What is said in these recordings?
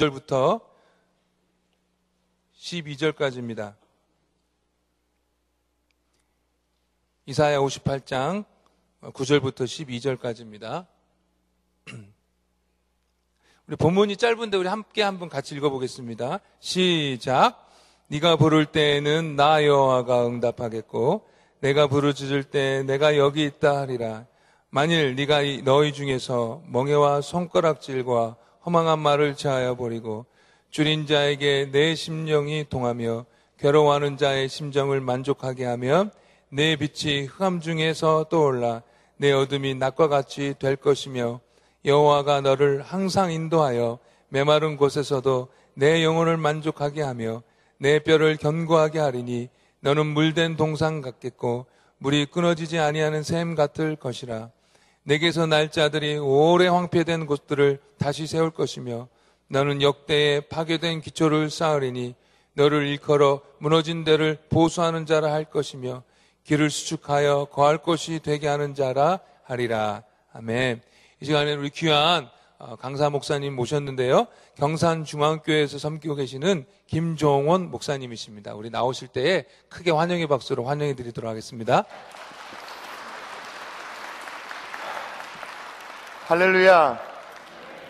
9절부터 12절까지입니다. 이사야 58장 9절부터 12절까지입니다. 우리 본문이 짧은데 우리 함께 한번 같이 읽어보겠습니다. 시작. 네가 부를 때에는 나 여호와가 응답하겠고 내가 부르짖을 때 내가 여기 있다 하리라. 만일 네가 너희 중에서 멍해와 손가락질과 허망한 말을 자하여 버리고 줄인 자에게 내 심령이 동하며 괴로워하는 자의 심정을 만족하게 하면 내 빛이 흑암 중에서 떠올라 내 어둠이 낮과 같이 될 것이며 여호와가 너를 항상 인도하여 메마른 곳에서도 내 영혼을 만족하게 하며 내 뼈를 견고하게 하리니 너는 물된 동상 같겠고 물이 끊어지지 아니하는 샘 같을 것이라 내게서 날짜들이 오래 황폐된 곳들을 다시 세울 것이며 너는 역대에 파괴된 기초를 쌓으리니 너를 일컬어 무너진 데를 보수하는 자라 할 것이며 길을 수축하여 거할 곳이 되게 하는 자라 하리라. 아멘. 이 시간에 우리 귀한 어, 강사 목사님 모셨는데요. 경산중앙교회에서 섬기고 계시는 김종원 목사님이십니다. 우리 나오실 때에 크게 환영의 박수로 환영해 드리도록 하겠습니다. 할렐루야.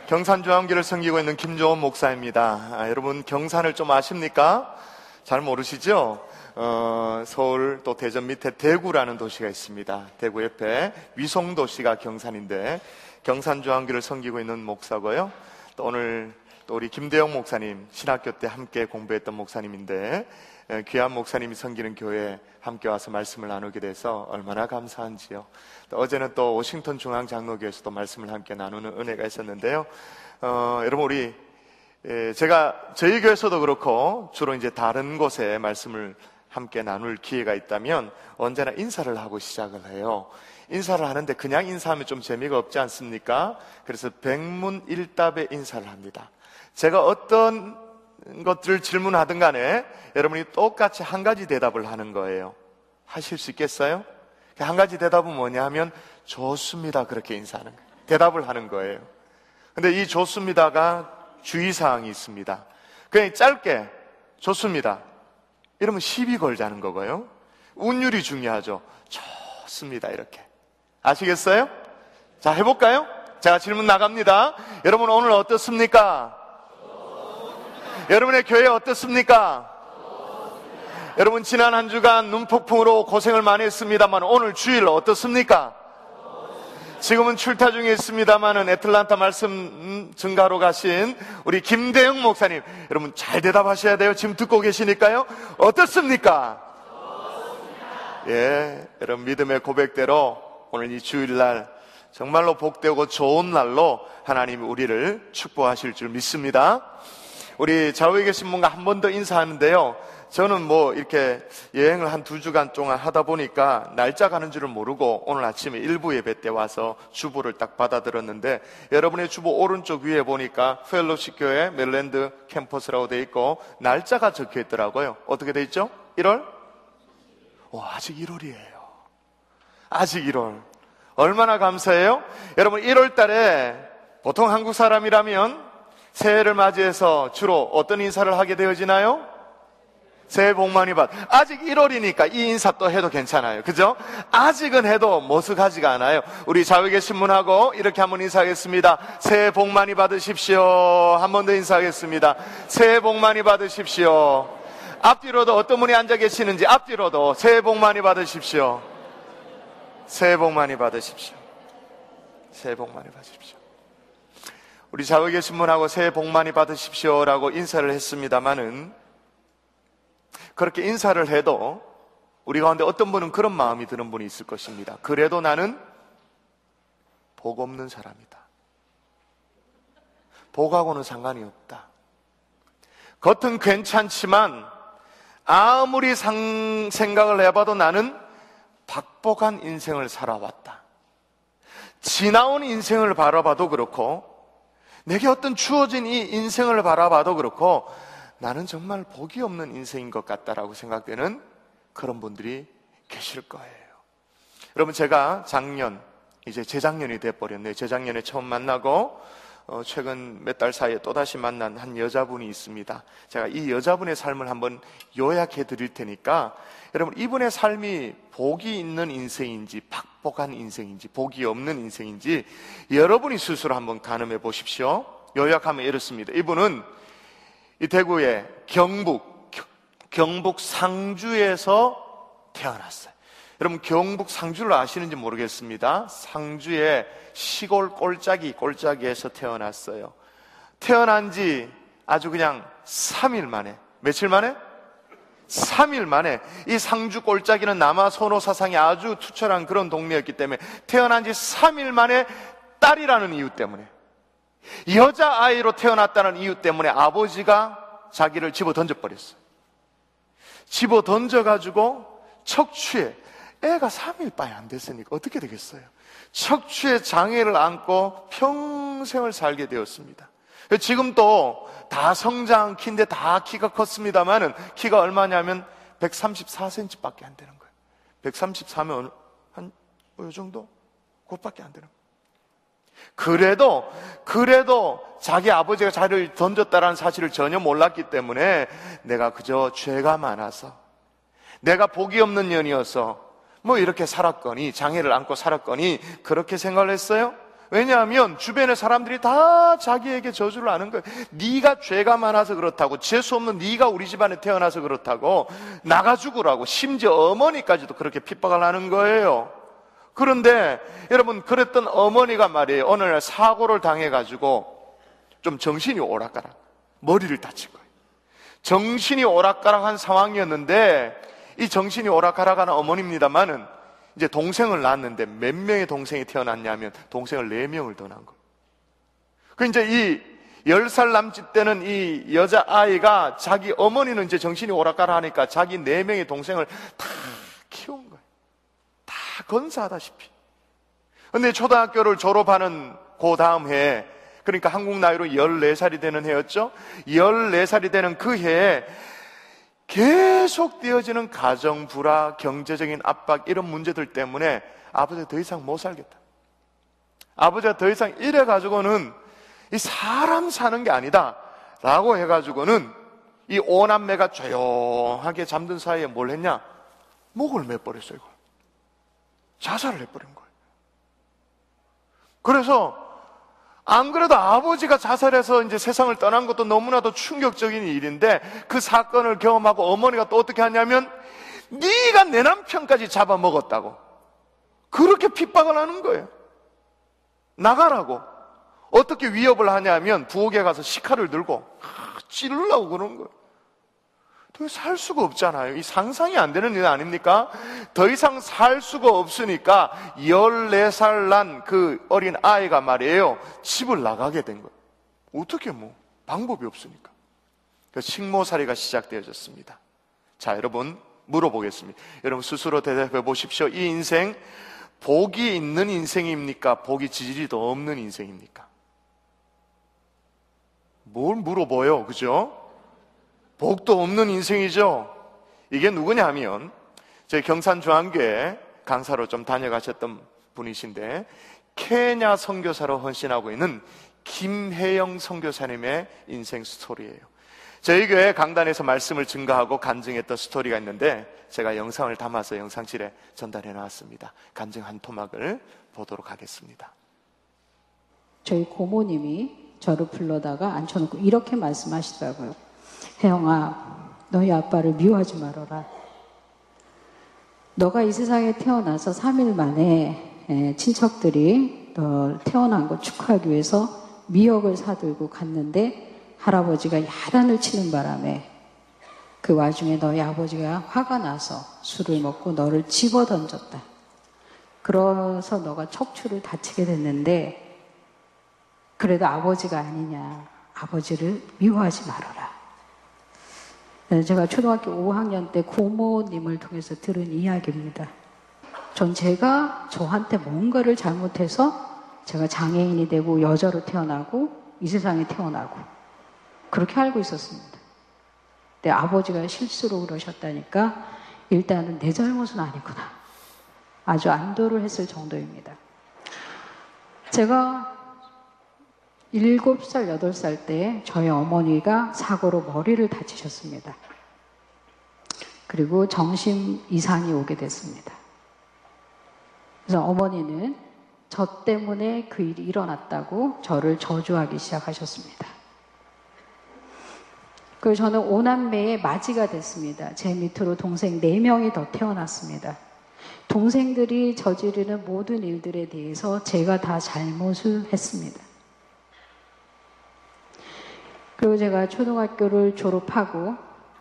경산중앙교를 섬기고 있는 김종원 목사입니다. 아, 여러분 경산을 좀 아십니까? 잘 모르시죠? 어, 서울 또 대전 밑에 대구라는 도시가 있습니다. 대구 옆에 위송도시가 경산인데 경산중앙교를 섬기고 있는 목사고요. 또 오늘 또 우리 김대영 목사님 신학교 때 함께 공부했던 목사님인데 귀한 목사님이 섬기는 교회에 함께 와서 말씀을 나누게 돼서 얼마나 감사한지요. 또 어제는 또 워싱턴 중앙 장로교에서도 말씀을 함께 나누는 은혜가 있었는데요. 어, 여러분 우리 예, 제가 저희 교회에서도 그렇고 주로 이제 다른 곳에 말씀을 함께 나눌 기회가 있다면 언제나 인사를 하고 시작을 해요. 인사를 하는데 그냥 인사하면 좀 재미가 없지 않습니까? 그래서 백문일답에 인사를 합니다. 제가 어떤 것들을 질문하든 간에 여러분이 똑같이 한 가지 대답을 하는 거예요. 하실 수 있겠어요? 한 가지 대답은 뭐냐 하면 좋습니다. 그렇게 인사하는 거예요. 대답을 하는 거예요. 근데 이 좋습니다가 주의사항이 있습니다. 그냥 짧게 좋습니다. 이러면 시비 걸자는 거고요. 운율이 중요하죠. 좋습니다. 이렇게. 아시겠어요? 자, 해볼까요? 제가 질문 나갑니다. 여러분 오늘 어떻습니까? 여러분의 교회 어떻습니까? 여러분 지난 한 주간 눈폭풍으로 고생을 많이 했습니다만 오늘 주일 어떻습니까? 지금은 출타 중에 있습니다만은 애틀란타 말씀 증가로 가신 우리 김대영 목사님 여러분 잘 대답하셔야 돼요. 지금 듣고 계시니까요. 어떻습니까? 예, 여러분 믿음의 고백대로 오늘 이 주일날 정말로 복되고 좋은 날로 하나님이 우리를 축복하실 줄 믿습니다. 우리 좌우에 계신 분과 한 번 더 인사하는데요. 저는 뭐 이렇게 여행을 한 두 주간 동안 하다 보니까 날짜 가는 줄을 모르고 오늘 아침에 일부 예배 때 와서 주보를 딱 받아들었는데 여러분의 주보 오른쪽 위에 보니까 펠로시 교회 멜랜드 캠퍼스라고 돼 있고 날짜가 적혀 있더라고요. 어떻게 돼 있죠? 1월? 오, 아직 1월이에요. 아직 1월. 얼마나 감사해요? 여러분 1월 달에 보통 한국 사람이라면 새해를 맞이해서 주로 어떤 인사를 하게 되어지나요? 새해 복 많이 받. 아직 1월이니까 이 인사 또 해도 괜찮아요. 그죠? 아직은 해도 머쓱하지가 않아요. 우리 자외계 신문하고 이렇게 한번 인사하겠습니다. 새해 복 많이 받으십시오. 한 번 더 인사하겠습니다. 새해 복 많이 받으십시오. 앞뒤로도 어떤 분이 앉아 계시는지 앞뒤로도 새해 복 많이 받으십시오. 새해 복 많이 받으십시오. 새해 복 많이 받으십시오. 우리 자외계 신문하고 새해 복 많이 받으십시오라고 인사를 했습니다마는 그렇게 인사를 해도 우리 가운데 어떤 분은 그런 마음이 드는 분이 있을 것입니다. 그래도 나는 복 없는 사람이다. 복하고는 상관이 없다. 겉은 괜찮지만 아무리 상, 생각을 해봐도 나는 박복한 인생을 살아왔다. 지나온 인생을 바라봐도 그렇고 내게 어떤 주어진 이 인생을 바라봐도 그렇고 나는 정말 복이 없는 인생인 것 같다라고 생각되는 그런 분들이 계실 거예요. 여러분 제가 작년 이제 재작년이 돼버렸네요. 재작년에 처음 만나고 어, 최근 몇 달 사이에 또다시 만난 한 여자분이 있습니다. 제가 이 여자분의 삶을 한번 요약해 드릴 테니까 여러분 이분의 삶이 복이 있는 인생인지 팍복한 인생인지 복이 없는 인생인지 여러분이 스스로 한번 가늠해 보십시오. 요약하면 이렇습니다. 이분은 이 대구의 경북 경북 상주에서 태어났어요. 여러분 경북 상주를 아시는지 모르겠습니다. 상주의 시골 꼴짜기 꼴짜기에서 태어났어요. 태어난 지 아주 그냥 3일 만에 며칠 만에 3일 만에 이 상주 꼴짜기는 남아 선호 사상이 아주 투철한 그런 동네였기 때문에 태어난 지 3일 만에 딸이라는 이유 때문에 여자 아이로 태어났다는 이유 때문에 아버지가 자기를 집어 던져 버렸어요. 집어 던져 가지고 척추에 애가 3일밖에 안 됐으니까 어떻게 되겠어요? 척추에 장애를 안고 평생을 살게 되었습니다. 지금 또다 성장 키인데 다 키가 컸습니다만은 키가 얼마냐면 134cm 밖에 안 되는 거예요. 134면 한, 뭐, 이 정도? 그것밖에 안 되는 거예요. 그래도, 그래도 자기 아버지가 자리를 던졌다라는 사실을 전혀 몰랐기 때문에 내가 그저 죄가 많아서, 내가 복이 없는 년이어서 뭐 이렇게 살았거니, 장애를 안고 살았거니, 그렇게 생각을 했어요? 왜냐하면 주변의 사람들이 다 자기에게 저주를 하는 거예요. 네가 죄가 많아서 그렇다고, 재수 없는 네가 우리 집안에 태어나서 그렇다고 나가 죽으라고 심지어 어머니까지도 그렇게 핍박을 하는 거예요. 그런데 여러분 그랬던 어머니가 말이에요. 어느 날 사고를 당해 가지고 좀 정신이 오락가락, 머리를 다친 거예요. 정신이 오락가락한 상황이었는데 이 정신이 오락가락하는 어머니입니다만은 이제 동생을 낳았는데 몇 명의 동생이 태어났냐면 동생을 네 명을 더 낳은 거예요. 그 이제 이 열 살 남짓 때는 이 여자 아이가 자기 어머니는 이제 정신이 오락가락하니까 자기 네 명의 동생을 다 키운 거예요. 다 건사하다시피. 근데 초등학교를 졸업하는 그 다음 해에 그러니까 한국 나이로 14살이 되는 해였죠. 14살이 되는 그 해에 계속 되어지는 가정 불화, 경제적인 압박 이런 문제들 때문에 아버지가 더 이상 못 살겠다. 아버지가 더 이상 이래 가지고는 이 사람 사는 게 아니다. 라고 해 가지고는 이 오남매가 조용하게 잠든 사이에 뭘 했냐? 목을 매버렸어요, 이걸. 자살을 해버린 거예요. 그래서 안 그래도 아버지가 자살해서 이제 세상을 떠난 것도 너무나도 충격적인 일인데 그 사건을 경험하고 어머니가 또 어떻게 하냐면 네가 내 남편까지 잡아먹었다고 그렇게 핍박을 하는 거예요. 나가라고. 어떻게 위협을 하냐면 부엌에 가서 식칼을 들고 찌르려고 그러는 거예요. 살 수가 없잖아요. 이 상상이 안 되는 일 아닙니까? 더 이상 살 수가 없으니까 14살 난 그 어린 아이가 말이에요. 집을 나가게 된 거예요. 어떻게 뭐, 방법이 없으니까. 그 식모살이가 시작되어졌습니다. 자, 여러분, 물어보겠습니다. 여러분 스스로 대답해 보십시오. 이 인생, 복이 있는 인생입니까? 복이 더 없는 인생입니까? 뭘 물어봐요, 그죠? 복도 없는 인생이죠. 이게 누구냐 하면 저희 경산중앙교회 강사로 좀 다녀가셨던 분이신데 케냐 선교사로 헌신하고 있는 김혜영 선교사님의 인생 스토리예요. 저희 교회 강단에서 말씀을 증가하고 간증했던 스토리가 있는데 제가 영상을 담아서 영상실에 전달해 놨습니다. 간증 한 토막을 보도록 하겠습니다. 저희 고모님이 저를 불러다가 앉혀놓고 이렇게 말씀하시더라고요. 혜영아, 너희 아빠를 미워하지 말아라. 너가 이 세상에 태어나서 3일 만에 친척들이 너 태어난 거 축하하기 위해서 미역을 사들고 갔는데 할아버지가 야단을 치는 바람에 그 와중에 너희 아버지가 화가 나서 술을 먹고 너를 집어 던졌다. 그래서 너가 척추를 다치게 됐는데 그래도 아버지가 아니냐. 아버지를 미워하지 말아라. 네, 제가 초등학교 5학년 때 고모님을 통해서 들은 이야기입니다. 전 제가 저한테 뭔가를 잘못해서 제가 장애인이 되고 여자로 태어나고 이 세상에 태어나고 그렇게 알고 있었습니다. 근데 아버지가 실수로 그러셨다니까 일단은 내 잘못은 아니구나. 아주 안도를 했을 정도입니다. 제가 7살, 8살 때 저희 어머니가 사고로 머리를 다치셨습니다. 그리고 정신 이상이 오게 됐습니다. 그래서 어머니는 저 때문에 그 일이 일어났다고 저를 저주하기 시작하셨습니다. 그리고 저는 오남매의 맞이가 됐습니다. 제 밑으로 동생 4명이 더 태어났습니다. 동생들이 저지르는 모든 일들에 대해서 제가 다 잘못을 했습니다. 그리고 제가 초등학교를 졸업하고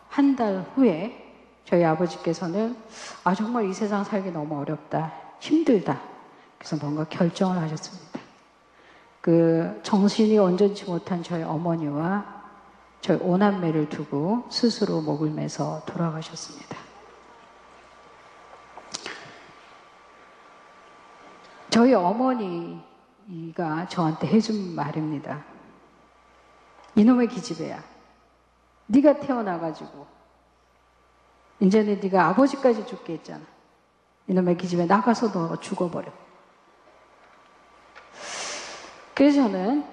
한 달 후에 저희 아버지께서는 아 정말 이 세상 살기 너무 어렵다 힘들다 그래서 뭔가 결정을 하셨습니다. 그 정신이 온전치 못한 저희 어머니와 저희 오남매를 두고 스스로 목을 매서 돌아가셨습니다. 저희 어머니가 저한테 해준 말입니다. 이놈의 기집애야. 네가 태어나가지고 이제는 네가 아버지까지 죽게 했잖아. 이놈의 기집애 나가서 너 죽어버려. 그래서 저는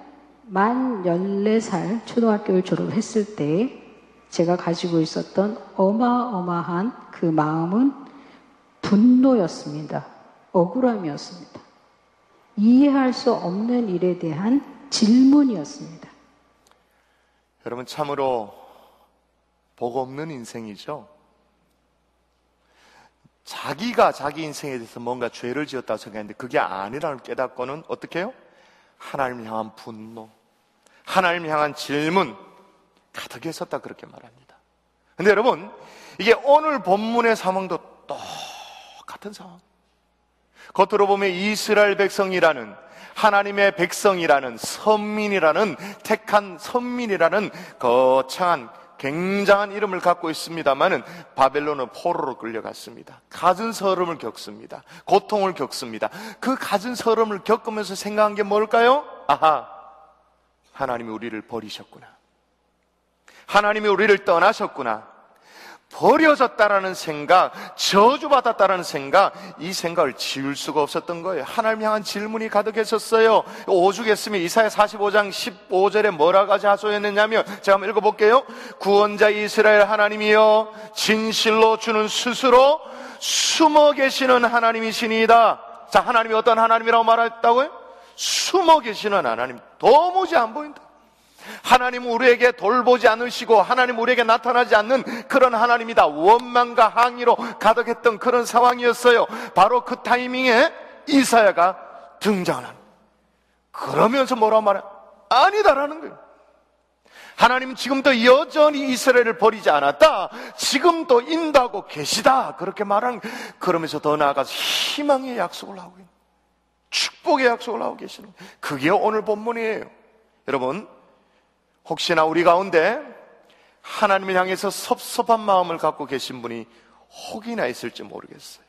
만 14살 초등학교를 졸업했을 때 제가 가지고 있었던 어마어마한 그 마음은 분노였습니다. 억울함이었습니다. 이해할 수 없는 일에 대한 질문이었습니다. 여러분 참으로 복 없는 인생이죠. 자기가 자기 인생에 대해서 뭔가 죄를 지었다고 생각했는데 그게 아니라는 깨닫고는 어떻게 해요? 하나님 향한 분노, 하나님 향한 질문 가득했었다 그렇게 말합니다. 근데 여러분 이게 오늘 본문의 상황도 똑같은 상황. 겉으로 보면 이스라엘 백성이라는 하나님의 백성이라는 선민이라는 택한 선민이라는 거창한 굉장한 이름을 갖고 있습니다만은 바벨론은 포로로 끌려갔습니다. 갖은 서름을 겪습니다. 고통을 겪습니다. 그 갖은 서름을 겪으면서 생각한 게 뭘까요? 아하, 하나님이 우리를 버리셨구나. 하나님이 우리를 떠나셨구나. 버려졌다라는 생각, 저주받았다라는 생각, 이 생각을 지울 수가 없었던 거예요. 하나님 향한 질문이 가득했었어요. 오죽했으면 이사야 45장 15절에 뭐라고 하소했느냐면, 제가 한번 읽어볼게요. 구원자 이스라엘 하나님이여, 진실로 주는 스스로 숨어 계시는 하나님이시니이다. 자, 하나님이 어떤 하나님이라고 말했다고요? 숨어 계시는 하나님. 도무지 안 보인다. 하나님 우리에게 돌보지 않으시고 하나님 우리에게 나타나지 않는 그런 하나님이다. 원망과 항의로 가득했던 그런 상황이었어요. 바로 그 타이밍에 이사야가 등장하는. 그러면서 뭐라 말해? 아니다라는 거예요. 하나님 지금도 여전히 이스라엘을 버리지 않았다. 지금도 인도하고 계시다. 그렇게 말하는 그러면서 더 나아가서 희망의 약속을 하고 있는 축복의 약속을 하고 계시는 그게 오늘 본문이에요. 여러분 혹시나 우리 가운데 하나님을 향해서 섭섭한 마음을 갖고 계신 분이 혹이나 있을지 모르겠어요.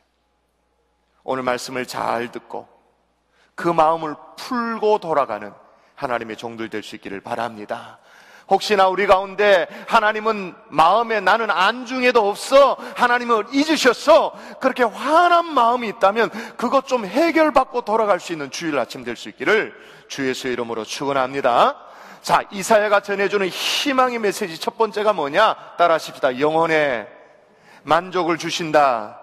오늘 말씀을 잘 듣고 그 마음을 풀고 돌아가는 하나님의 종들 될 수 있기를 바랍니다. 혹시나 우리 가운데 하나님은 마음에 나는 안중에도 없어 하나님을 잊으셨어 그렇게 화난 마음이 있다면 그것 좀 해결받고 돌아갈 수 있는 주일 아침 될 수 있기를 주 예수의 이름으로 축원합니다. 자, 이사야가 전해주는 희망의 메시지 첫 번째가 뭐냐? 따라 하십시다. 영혼의 만족을 주신다.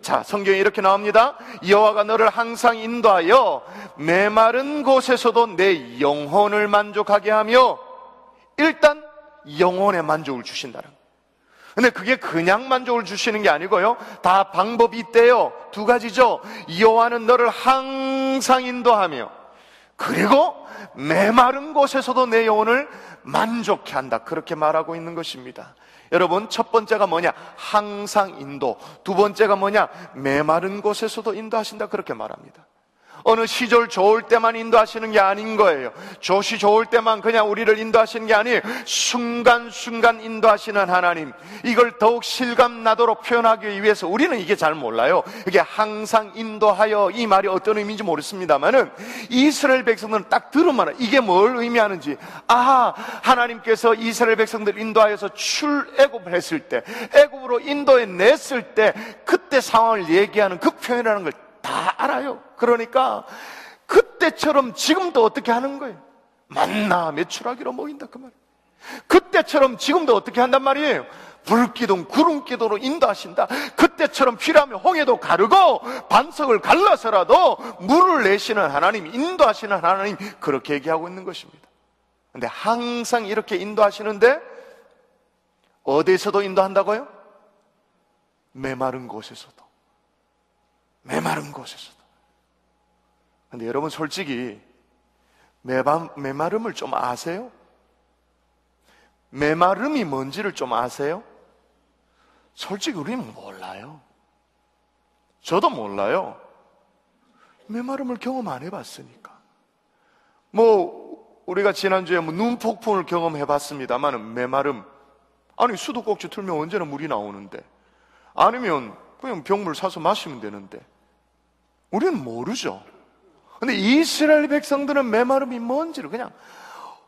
자, 성경에 이렇게 나옵니다. 여호와가 너를 항상 인도하여 메마른 곳에서도 내 영혼을 만족하게 하며 일단 영혼의 만족을 주신다는 근데 그게 그냥 만족을 주시는 게 아니고요. 다 방법이 있대요. 두 가지죠. 여호와는 너를 항상 인도하며 그리고 메마른 곳에서도 내 영혼을 만족해 한다. 그렇게 말하고 있는 것입니다. 여러분, 첫 번째가 뭐냐? 항상 인도. 두 번째가 뭐냐? 메마른 곳에서도 인도하신다. 그렇게 말합니다. 어느 시절 좋을 때만 인도하시는 게 아닌 거예요. 조시 좋을 때만 그냥 우리를 인도하시는 게 아니에요. 순간순간 인도하시는 하나님. 이걸 더욱 실감 나도록 표현하기 위해서 우리는 이게 잘 몰라요. 이게 항상 인도하여 이 말이 어떤 의미인지 모르겠습니다만은 이스라엘 백성들은 딱 들으면 이게 뭘 의미하는지 아하 하나님께서 이스라엘 백성들 인도하여서 출애굽을 했을 때 애굽으로 인도해 냈을 때 그때 상황을 얘기하는 그 표현이라는 걸 다 알아요. 그러니까 그때처럼 지금도 어떻게 하는 거예요? 만나 매출하기로 모인다 그 말이에요. 그때처럼 지금도 어떻게 한단 말이에요? 불기둥, 구름기도로 인도하신다. 그때처럼 필요하면 홍해도 가르고 반석을 갈라서라도 물을 내시는 하나님, 인도하시는 하나님 그렇게 얘기하고 있는 것입니다. 근데 항상 이렇게 인도하시는데 어디에서도 인도한다고요? 메마른 곳에서도. 메마른 곳에서도. 근데 여러분 솔직히 메마, 메마름을 좀 아세요? 메마름이 뭔지를 좀 아세요? 솔직히 우리는 몰라요. 저도 몰라요. 메마름을 경험 안 해봤으니까. 뭐, 우리가 지난주에 뭐 눈폭풍을 경험해 봤습니다만은 메마름. 아니, 수도꼭지 틀면 언제나 물이 나오는데. 아니면 그냥 병물 사서 마시면 되는데. 우리는 모르죠. 근데 이스라엘 백성들은 메마름이 뭔지를 그냥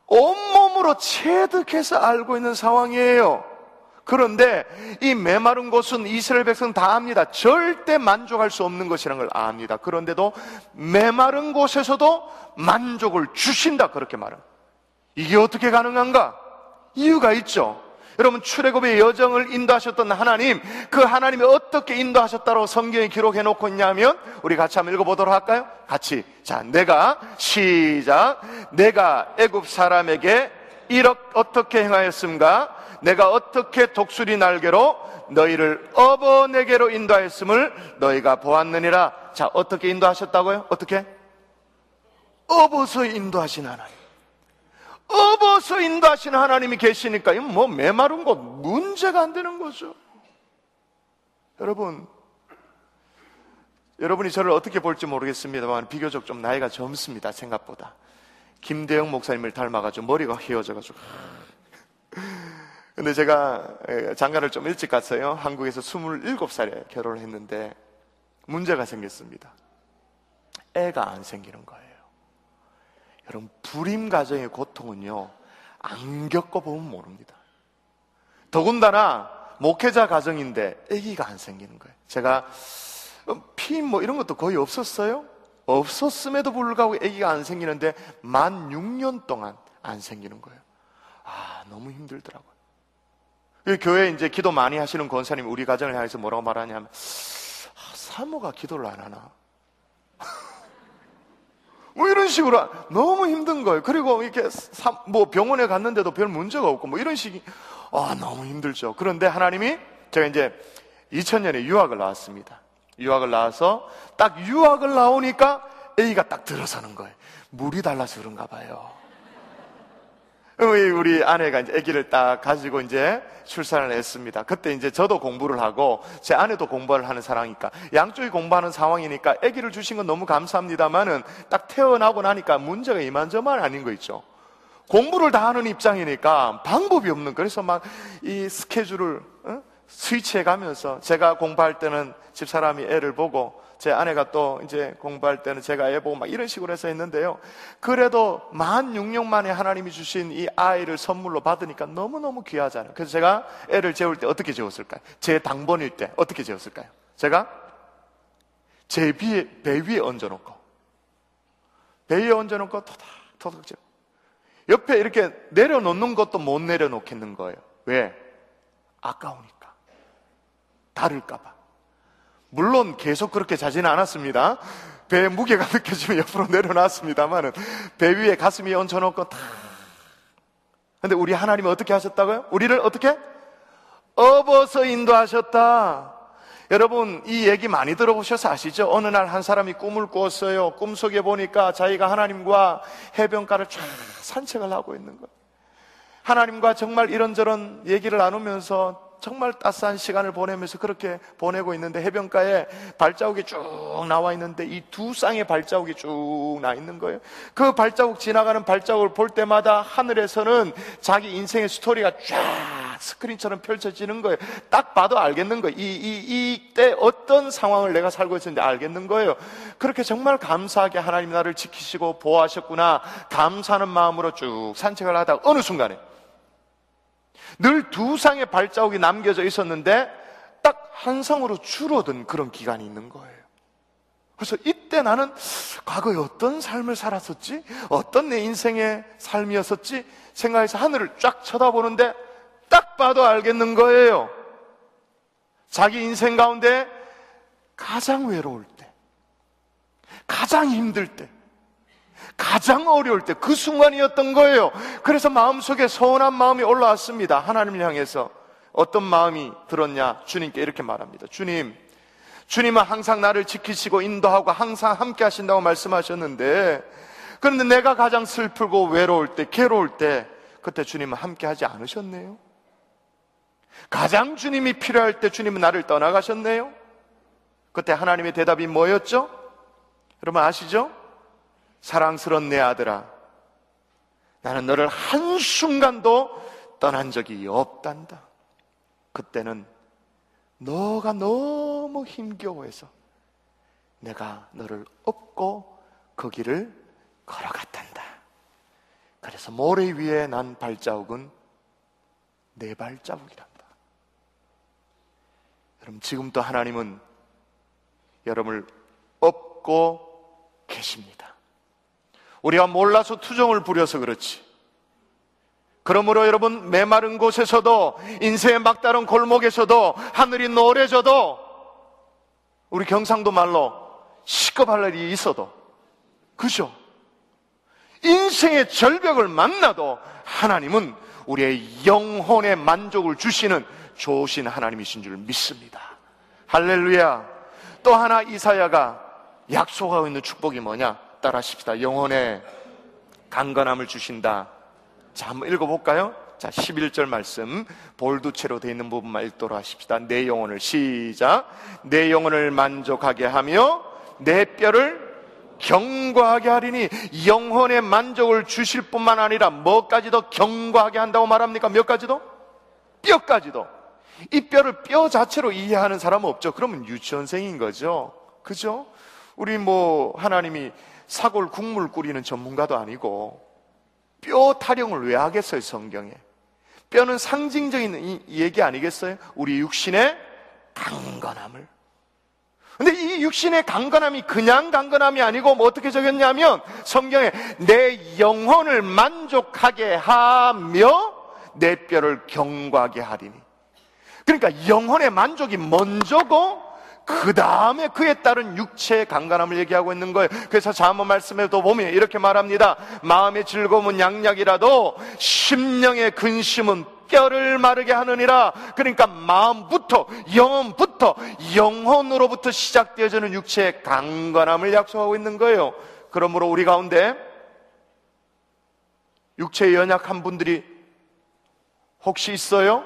온몸으로 체득해서 알고 있는 상황이에요. 그런데 이 메마른 곳은 이스라엘 백성 다 압니다. 절대 만족할 수 없는 것이라는 걸 압니다. 그런데도 메마른 곳에서도 만족을 주신다. 그렇게 말은. 이게 어떻게 가능한가? 이유가 있죠. 여러분 출애굽의 여정을 인도하셨던 하나님, 그 하나님이 어떻게 인도하셨다고 성경에 기록해 놓고 있냐면 우리 같이 한번 읽어보도록 할까요? 같이. 자, 내가 시작. 내가 애굽 사람에게 이렇게 어떻게 행하였음가? 내가 어떻게 독수리 날개로 너희를 어버 내게로 인도하였음을 너희가 보았느니라. 자, 어떻게 인도하셨다고요? 어떻게? 업어서 인도하신 하나님. 업어서 인도하시는 하나님이 계시니까 이건 뭐 메마른 것 문제가 안 되는 거죠. 여러분, 여러분이 저를 어떻게 볼지 모르겠습니다만 비교적 좀 나이가 젊습니다. 생각보다. 김대영 목사님을 닮아가지고 머리가 휘어져가지고. 근데 제가 장가를 좀 일찍 갔어요. 한국에서 27살에 결혼을 했는데 문제가 생겼습니다. 애가 안 생기는 거예요. 여러분, 불임 가정의 고통은요, 안 겪어보면 모릅니다. 더군다나, 목회자 가정인데, 아기가 안 생기는 거예요. 제가, 어, 피임 뭐 이런 것도 거의 없었어요? 없었음에도 불구하고 아기가 안 생기는데, 만 6년 동안 안 생기는 거예요. 아, 너무 힘들더라고요. 그 교회 이제 기도 많이 하시는 권사님 우리 가정을 향해서 뭐라고 말하냐면, 아, 사모가 기도를 안 하나? 뭐 이런 식으로 너무 힘든 거예요. 그리고 이렇게 뭐 병원에 갔는데도 별 문제가 없고 뭐 이런 식이 아 너무 힘들죠. 그런데 하나님이 제가 이제 2000년에 유학을 나왔습니다. 유학을 나와서 딱 유학을 나오니까 A가 딱 들어서는 거예요. 물이 달라서 그런가 봐요. 우리 아내가 이제 아기를 딱 가지고 이제 출산을 했습니다. 그때 이제 저도 공부를 하고 제 아내도 공부를 하는 사람이니까 양쪽이 공부하는 상황이니까 아기를 주신 건 너무 감사합니다만은 딱 태어나고 나니까 문제가 이만저만 아닌 거 있죠. 공부를 다 하는 입장이니까 방법이 없는 그래서 막 이 스케줄을 어? 스위치해 가면서 제가 공부할 때는 집사람이 애를 보고 제 아내가 또 이제 공부할 때는 제가 애 보고 막 이런 식으로 해서 했는데요. 그래도 만 6년 만에 하나님이 주신 이 아이를 선물로 받으니까 너무너무 귀하잖아요. 그래서 제가 애를 재울 때 어떻게 재웠을까요? 제 당번일 때 어떻게 재웠을까요? 제가 제 비에, 배 위에 얹어놓고 배 위에 얹어놓고 토닥 토닥 재워. 옆에 이렇게 내려놓는 것도 못 내려놓겠는 거예요. 왜? 아까우니까. 다를까봐. 물론 계속 그렇게 자지는 않았습니다. 배에 무게가 느껴지면 옆으로 내려놨습니다만은 배 위에 가슴이 얹혀놓고 다. 근데 우리 하나님은 어떻게 하셨다고요? 우리를 어떻게? 업어서 인도하셨다. 여러분, 이 얘기 많이 들어보셔서 아시죠? 어느 날 한 사람이 꿈을 꾸었어요. 꿈속에 보니까 자기가 하나님과 해변가를 쫙 산책을 하고 있는 거예요. 하나님과 정말 이런저런 얘기를 나누면서 정말 따스한 시간을 보내면서 그렇게 보내고 있는데 해변가에 발자국이 쭉 나와 있는데 이 두 쌍의 발자국이 쭉 나 있는 거예요. 그 발자국 지나가는 발자국을 볼 때마다 하늘에서는 자기 인생의 스토리가 쫙 스크린처럼 펼쳐지는 거예요. 딱 봐도 알겠는 거예요. 이, 이, 이때 어떤 상황을 내가 살고 있었는지 알겠는 거예요. 그렇게 정말 감사하게 하나님 나를 지키시고 보호하셨구나. 감사하는 마음으로 쭉 산책을 하다가 어느 순간에 늘두 쌍의 발자국이 남겨져 있었는데 딱한 성으로 줄어든 그런 기간이 있는 거예요. 그래서 이때 나는 과거에 어떤 삶을 살았었지? 어떤 내 인생의 삶이었었지? 생각해서 하늘을 쫙 쳐다보는데 딱 봐도 알겠는 거예요. 자기 인생 가운데 가장 외로울 때, 가장 힘들 때, 가장 어려울 때 그 순간이었던 거예요. 그래서 마음속에 서운한 마음이 올라왔습니다. 하나님을 향해서 어떤 마음이 들었냐? 주님께 이렇게 말합니다. 주님, 주님은 항상 나를 지키시고 인도하고 항상 함께 하신다고 말씀하셨는데 그런데 내가 가장 슬프고 외로울 때, 괴로울 때 그때 주님은 함께 하지 않으셨네요. 가장 주님이 필요할 때 주님은 나를 떠나가셨네요. 그때 하나님의 대답이 뭐였죠? 여러분 아시죠? 사랑스러운 내 아들아, 나는 너를 한순간도 떠난 적이 없단다. 그때는 너가 너무 힘겨워해서 내가 너를 업고 그 길을 걸어갔단다. 그래서 모래 위에 난 발자국은 내 발자국이란다. 여러분, 지금도 하나님은 여러분을 업고 계십니다. 우리가 몰라서 투정을 부려서 그렇지. 그러므로 여러분 메마른 곳에서도 인생의 막다른 골목에서도 하늘이 노래져도 우리 경상도 말로 시급할 일이 있어도 그죠? 인생의 절벽을 만나도 하나님은 우리의 영혼의 만족을 주시는 좋으신 하나님이신 줄 믿습니다. 할렐루야. 또 하나 이사야가 약속하고 있는 축복이 뭐냐? 따라하십시다. 영혼의 강건함을 주신다. 자, 한번 읽어볼까요? 자, 11절 말씀, 볼두체로 되어 있는 부분만 읽도록 하십시다. 내 영혼을, 시작. 내 영혼을 만족하게 하며, 내 뼈를 경과하게 하리니, 영혼의 만족을 주실 뿐만 아니라, 뭐까지도 경과하게 한다고 말합니까? 몇 가지도? 뼈까지도. 이 뼈를 뼈 자체로 이해하는 사람은 없죠. 그러면 유치원생인 거죠. 그죠? 우리 뭐, 하나님이 사골 국물 끓이는 전문가도 아니고, 뼈 타령을 왜 하겠어요, 성경에? 뼈는 상징적인 얘기 아니겠어요? 우리 육신의 강건함을. 근데 이 육신의 강건함이 그냥 강건함이 아니고 뭐 어떻게 적였냐면 성경에 내 영혼을 만족하게 하며 내 뼈를 경과하게 하리니. 그러니까 영혼의 만족이 먼저고 그 다음에 그에 따른 육체의 강간함을 얘기하고 있는 거예요. 그래서 자문 말씀에도 보면 이렇게 말합니다. 마음의 즐거움은 양약이라도 심령의 근심은 뼈를 마르게 하느니라. 그러니까 마음부터 영혼부터 영혼으로부터 시작되어지는 육체의 강건함을 약속하고 있는 거예요. 그러므로 우리 가운데 육체의 연약한 분들이 혹시 있어요?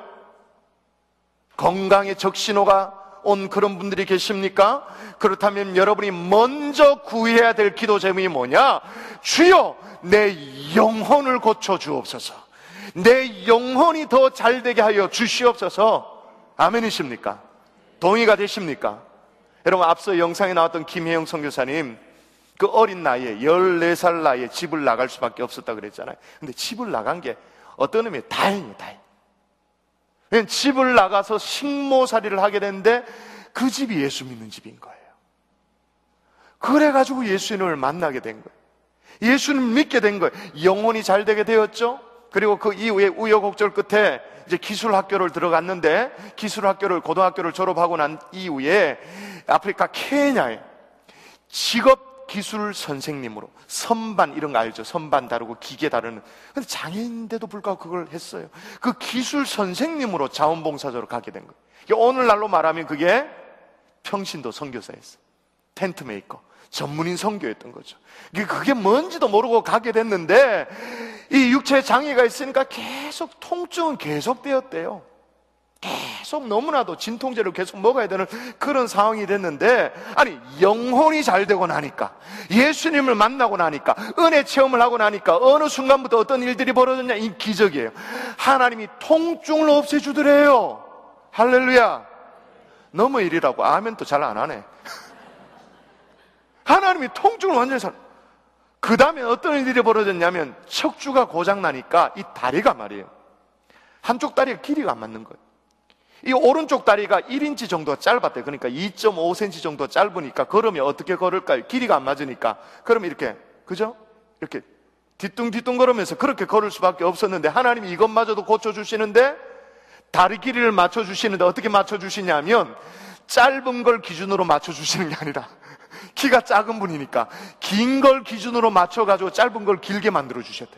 건강의 적신호가 온 그런 분들이 계십니까? 그렇다면 여러분이 먼저 구해야 될 기도 제목이 뭐냐? 주여, 내 영혼을 고쳐 주옵소서. 내 영혼이 더 잘 되게 하여 주시옵소서. 아멘이십니까? 동의가 되십니까? 여러분, 앞서 영상에 나왔던 김혜영 선교사님, 그 어린 나이에, 14살 나이에 집을 나갈 수밖에 없었다 그랬잖아요. 근데 집을 나간 게 어떤 의미에 다행이에요, 다행. 집을 나가서 식모살이를 하게 됐는데 그 집이 예수 믿는 집인 거예요. 그래가지고 예수님을 만나게 된 거예요. 예수님 믿게 된 거예요. 영혼이 잘 되게 되었죠. 그리고 그 이후에 우여곡절 끝에 이제 기술 학교를 들어갔는데 기술 학교를 고등학교를 졸업하고 난 이후에 아프리카 케냐에 직업 기술 선생님으로 선반 이런 거 알죠? 선반 다루고 기계 다루는. 근데 장애인데도 불구하고 그걸 했어요. 그 기술 선생님으로 자원봉사자로 가게 된 거예요. 오늘날로 말하면 그게 평신도 선교사였어. tent maker. 전문인 선교였던 거죠. 그게 뭔지도 모르고 가게 됐는데 이 육체에 장애가 있으니까 계속 통증은 계속되었대요. 계속 너무나도 진통제를 계속 먹어야 되는 그런 상황이 됐는데, 아니, 영혼이 잘 되고 나니까, 예수님을 만나고 나니까, 은혜 체험을 하고 나니까, 어느 순간부터 어떤 일들이 벌어졌냐? 이 기적이에요. 하나님이 통증을 없애주더래요. 할렐루야. 너무 일이라고. 아멘 또잘안 하네. 하나님이 통증을 완전히 살, 그 다음에 어떤 일들이 벌어졌냐면, 척추가 고장나니까 이 다리가 말이에요. 한쪽 다리가 길이가 안 맞는 거예요. 이 오른쪽 다리가 1인치 정도 짧았대요. 그러니까 2.5cm 정도 짧으니까 걸으면 어떻게 걸을까요? 길이가 안 맞으니까. 그럼 이렇게, 그죠? 이렇게 뒤뚱뒤뚱 걸으면서 그렇게 걸을 수밖에 없었는데 하나님이 이것마저도 고쳐주시는데 다리 길이를 맞춰주시는데 어떻게 맞춰주시냐면 짧은 걸 기준으로 맞춰주시는 게 아니라 키가 작은 분이니까 긴 걸 기준으로 맞춰가지고 짧은 걸 길게 만들어 주셨대.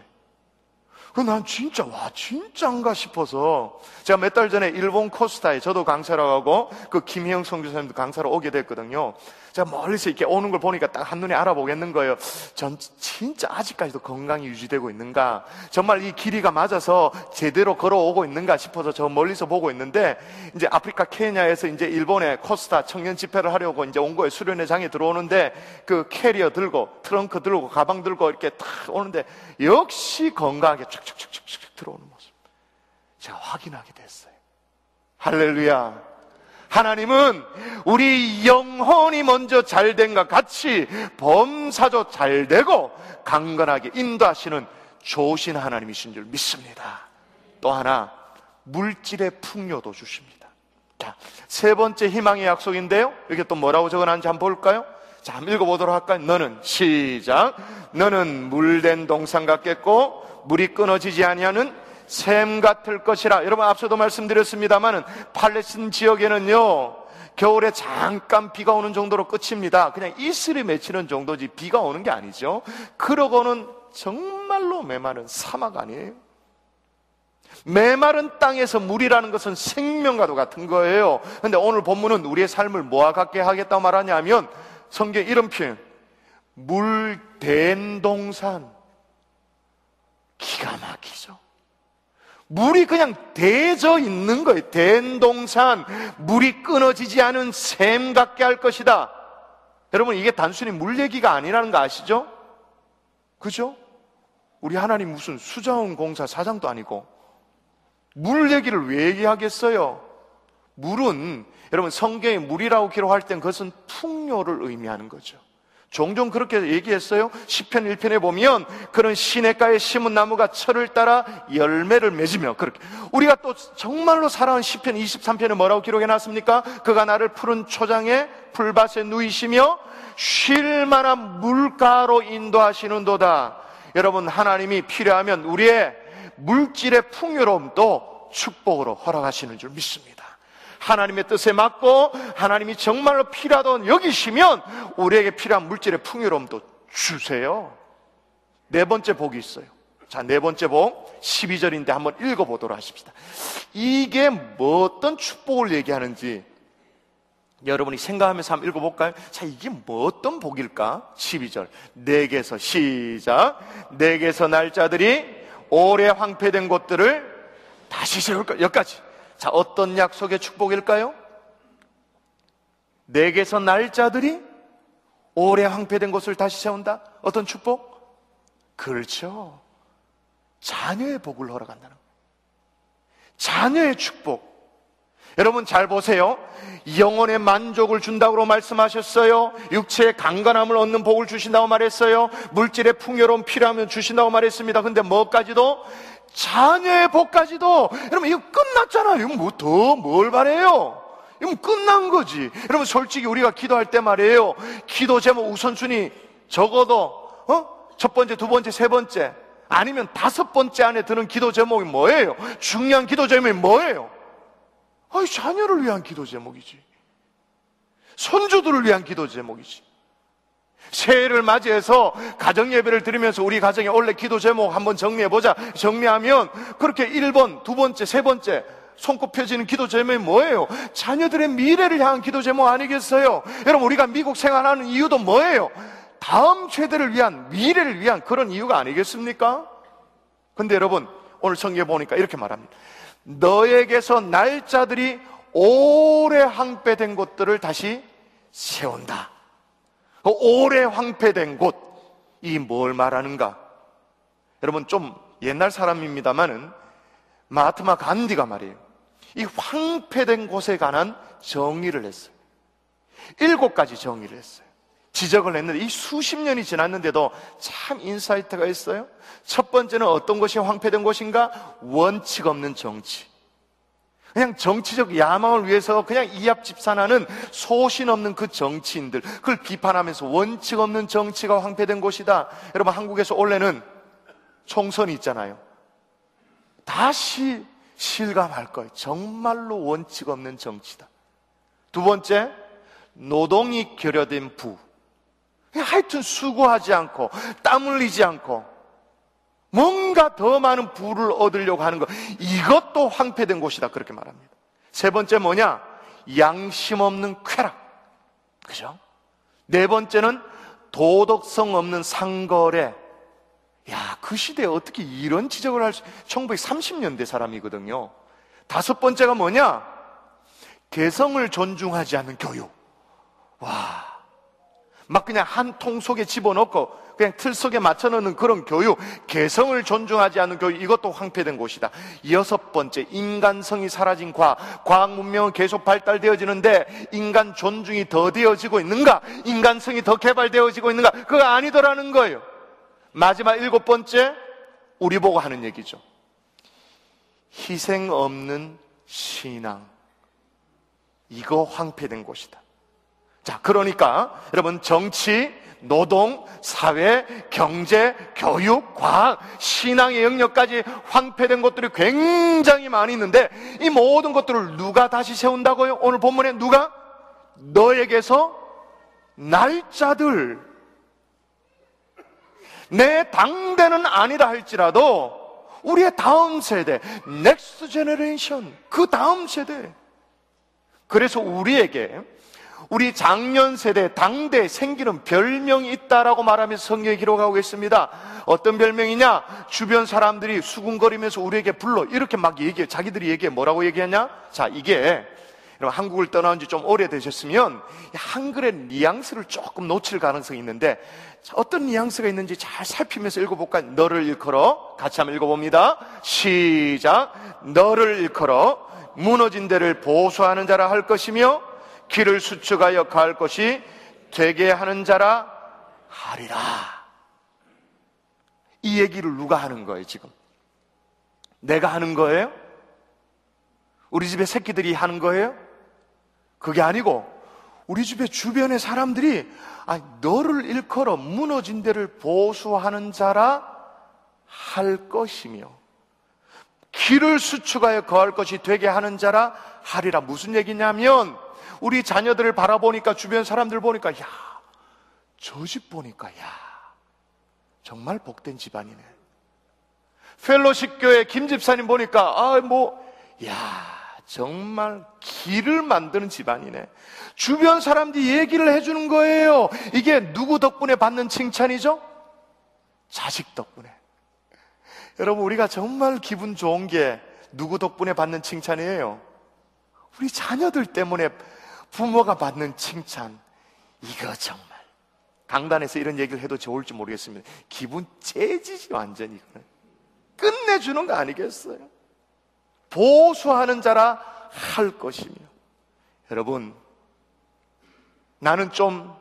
그난 진짜 와 진짜인가 싶어서 제가 몇 달 전에 일본 코스타에 저도 강사를 하고 그 김희영 성교사님도 강사로 오게 됐거든요. 제가 멀리서 이렇게 오는 걸 보니까 딱 한눈에 알아보겠는 거예요. 전 진짜 아직까지도 건강이 유지되고 있는가? 정말 이 길이가 맞아서 제대로 걸어오고 있는가 싶어서 저 멀리서 보고 있는데 이제 아프리카 케냐에서 이제 일본에 코스타 청년 집회를 하려고 이제 온 거예요. 수련회장에 들어오는데 그 캐리어 들고 트렁크 들고 가방 들고 이렇게 탁 오는데 역시 건강하게 촥촥촥촥 들어오는 모습. 제가 확인하게 됐어요. 할렐루야. 하나님은 우리 영혼이 먼저 잘된 것 같이 범사조 잘되고 강건하게 인도하시는 좋으신 하나님이신 줄 믿습니다. 또 하나 물질의 풍요도 주십니다. 자, 세 번째 희망의 약속인데요. 여기 또 뭐라고 적어놨는지 한번 볼까요? 자, 한번 읽어보도록 할까요? 너는 시작. 너는 물된 동산 같겠고 물이 끊어지지 아니하는 샘 같을 것이라. 여러분 앞서도 말씀드렸습니다만은 팔레스틴 지역에는요. 겨울에 잠깐 비가 오는 정도로 끝입니다. 그냥 이슬이 맺히는 정도지 비가 오는 게 아니죠. 그러고는 정말로 메마른 사막 아니에요. 메마른 땅에서 물이라는 것은 생명과도 같은 거예요. 근데 오늘 본문은 우리의 삶을 뭐와 같게 하겠다고 말하냐면 성경 이런 표현. 물된 동산. 기가 막히죠. 물이 그냥 대져 있는 거예요. 된 동산, 물이 끊어지지 않은 샘 같게 할 것이다. 여러분, 이게 단순히 물 얘기가 아니라는 거 아시죠? 그죠? 우리 하나님 무슨 수자원 공사 사장도 아니고, 물 얘기를 왜 얘기하겠어요? 물은, 여러분, 성경에 물이라고 기록할 땐 그것은 풍요를 의미하는 거죠. 종종 그렇게 얘기했어요. 10편 1편에 보면 그런 시냇가에 심은 나무가 철을 따라 열매를 맺으며 그렇게 우리가 또 정말로 사랑하는 10편 23편에 뭐라고 기록해 놨습니까? 그가 나를 푸른 초장에 풀밭에 누이시며 쉴 만한 물가로 인도하시는도다. 여러분 하나님이 필요하면 우리의 물질의 풍요로움도 축복으로 허락하시는 줄 믿습니다. 하나님의 뜻에 맞고 하나님이 정말로 필요하던 여기시면 우리에게 필요한 물질의 풍요로움도 주세요. 네 번째 복이 있어요. 자, 네 번째 복 12절인데 한번 읽어보도록 하십시다. 이게 뭐 어떤 축복을 얘기하는지 여러분이 생각하면서 한번 읽어볼까요? 자, 이게 뭐 어떤 복일까? 12절. 내게서 시작. 내게서 날짜들이 오래 황폐된 곳들을 다시 세울 까 여기까지. 자, 어떤 약속의 축복일까요? 내게서 날짜들이 오래 황폐된 곳을 다시 세운다? 어떤 축복? 그렇죠. 자녀의 복을 허락한다는 거예요. 자녀의 축복. 여러분 잘 보세요. 영혼의 만족을 준다고 말씀하셨어요. 육체의 강건함을 얻는 복을 주신다고 말했어요. 물질의 풍요로움 필요하면 주신다고 말했습니다. 근데 뭐까지도 자녀의 복까지도 여러분 이거 끝났잖아요. 이거 뭐더뭘 바래요? 이건 끝난 거지. 여러분 솔직히 우리가 기도할 때 말이에요. 기도 제목 우선순위 적어도 어? 첫 번째, 두 번째, 세 번째 아니면 다섯 번째 안에 드는 기도 제목이 뭐예요? 중요한 기도 제목이 뭐예요? 아이 자녀를 위한 기도 제목이지. 손주들을 위한 기도 제목이지. 새해를 맞이해서 가정 예배를 드리면서 우리 가정의 원래 기도 제목 한번 정리해 보자. 정리하면 그렇게 1번, 두 번째, 세 번째 손꼽혀지는 기도 제목이 뭐예요? 자녀들의 미래를 향한 기도 제목 아니겠어요? 여러분 우리가 미국 생활하는 이유도 뭐예요? 다음 세대를 위한 미래를 위한 그런 이유가 아니겠습니까? 근데 여러분 오늘 성경에 보니까 이렇게 말합니다. 너에게서 날짜들이 오래 항배된 곳들을 다시 세운다. 그 오래 황폐된 곳, 이 뭘 말하는가? 여러분 좀 옛날 사람입니다만은 마하트마 간디가 말이에요. 이 황폐된 곳에 관한 정의를 했어요. 일곱 가지 정의를 했어요. 지적을 했는데 이 수십 년이 지났는데도 참 insight가 있어요. 첫 번째는 어떤 것이 황폐된 곳인가? 원칙 없는 정치. 그냥 정치적 야망을 위해서 그냥 이합 집산하는 소신 없는 그 정치인들, 그걸 비판하면서 원칙 없는 정치가 황폐된 곳이다. 여러분, 한국에서 원래는 총선이 있잖아요. 다시 실감할 거예요. 정말로 원칙 없는 정치다. 두 번째, 노동이 결여된 부. 하여튼 수고하지 않고, 땀 흘리지 않고, 뭔가 더 많은 부를 얻으려고 하는 것. 이것도 황폐된 곳이다. 그렇게 말합니다. 세 번째 뭐냐? 양심 없는 쾌락. 그죠? 네 번째는 도덕성 없는 상거래. 야, 그 시대에 어떻게 이런 지적을 할 수, 1930년대 사람이거든요. 다섯 번째가 뭐냐? 개성을 존중하지 않는 교육. 와. 막 그냥 한 통 속에 집어넣고 그냥 틀 속에 맞춰놓는 그런 교육, 개성을 존중하지 않는 교육, 이것도 황폐된 곳이다. 여섯 번째, 인간성이 사라진 과학. 과학 문명은 계속 발달되어지는데 인간 존중이 더 되어지고 있는가? 인간성이 더 개발되어지고 있는가? 그거 아니더라는 거예요. 마지막 일곱 번째, 우리 보고 하는 얘기죠. 희생 없는 신앙. 이거 황폐된 곳이다. 자, 그러니까 여러분 정치, 노동, 사회, 경제, 교육, 과학, 신앙의 영역까지 황폐된 것들이 굉장히 많이 있는데 이 모든 것들을 누가 다시 세운다고요? 오늘 본문에 누가? 너에게서 날짜들 내 당대는 아니다 할지라도 우리의 다음 세대, next generation, 그 다음 세대. 그래서 우리에게 우리 장년 세대, 당대 생기는 별명이 있다라고 말하면서 성경에 기록하고 있습니다. 어떤 별명이냐? 주변 사람들이 수군거리면서 우리에게 불러. 이렇게 막 얘기해. 자기들이 얘기해. 뭐라고 얘기하냐? 자, 이게 여러분 한국을 떠나온 지 좀 오래되셨으면 한글의 뉘앙스를 조금 놓칠 가능성이 있는데 어떤 뉘앙스가 있는지 잘 살피면서 읽어볼까? 너를 일컬어 같이 한번 읽어봅니다. 시작. 너를 일컬어 무너진 데를 보수하는 자라 할 것이며 길을 수축하여 갈 것이 되게 하는 자라 하리라. 이 얘기를 누가 하는 거예요, 지금? 내가 하는 거예요? 우리 집에 새끼들이 하는 거예요? 그게 아니고, 우리 집의 주변의 사람들이, 아, 너를 일컬어 무너진 데를 보수하는 자라 할 것이며, 길을 수축하여 거할 것이 되게 하는 자라 하리라. 무슨 얘기냐면, 우리 자녀들을 바라보니까 주변 사람들 보니까 야, 저 집 보니까 야, 정말 복된 집안이네. 펠로십 교회 김 집사님 보니까 아, 뭐 야, 정말 길을 만드는 집안이네. 주변 사람들이 얘기를 해주는 거예요. 이게 누구 덕분에 받는 칭찬이죠? 자식 덕분에. 여러분, 우리가 정말 기분 좋은 게 누구 덕분에 받는 칭찬이에요? 우리 자녀들 때문에 부모가 받는 칭찬, 이거 정말. 강단에서 이런 얘기를 해도 좋을지 모르겠습니다. 기분 째지지, 완전히. 끝내주는 거 아니겠어요? 보수하는 자라 할 것이며. 여러분, 나는 좀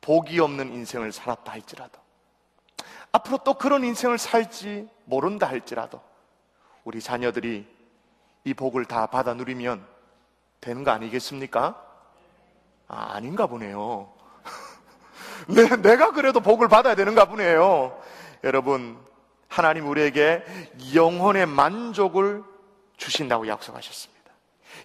복이 없는 인생을 살았다 할지라도, 앞으로 또 그런 인생을 살지 모른다 할지라도, 우리 자녀들이 이 복을 다 받아 누리면 되는 거 아니겠습니까? 아, 아닌가 보네요. 내, 내가 그래도 복을 받아야 되는가 보네요. 여러분, 하나님 우리에게 영혼의 만족을 주신다고 약속하셨습니다.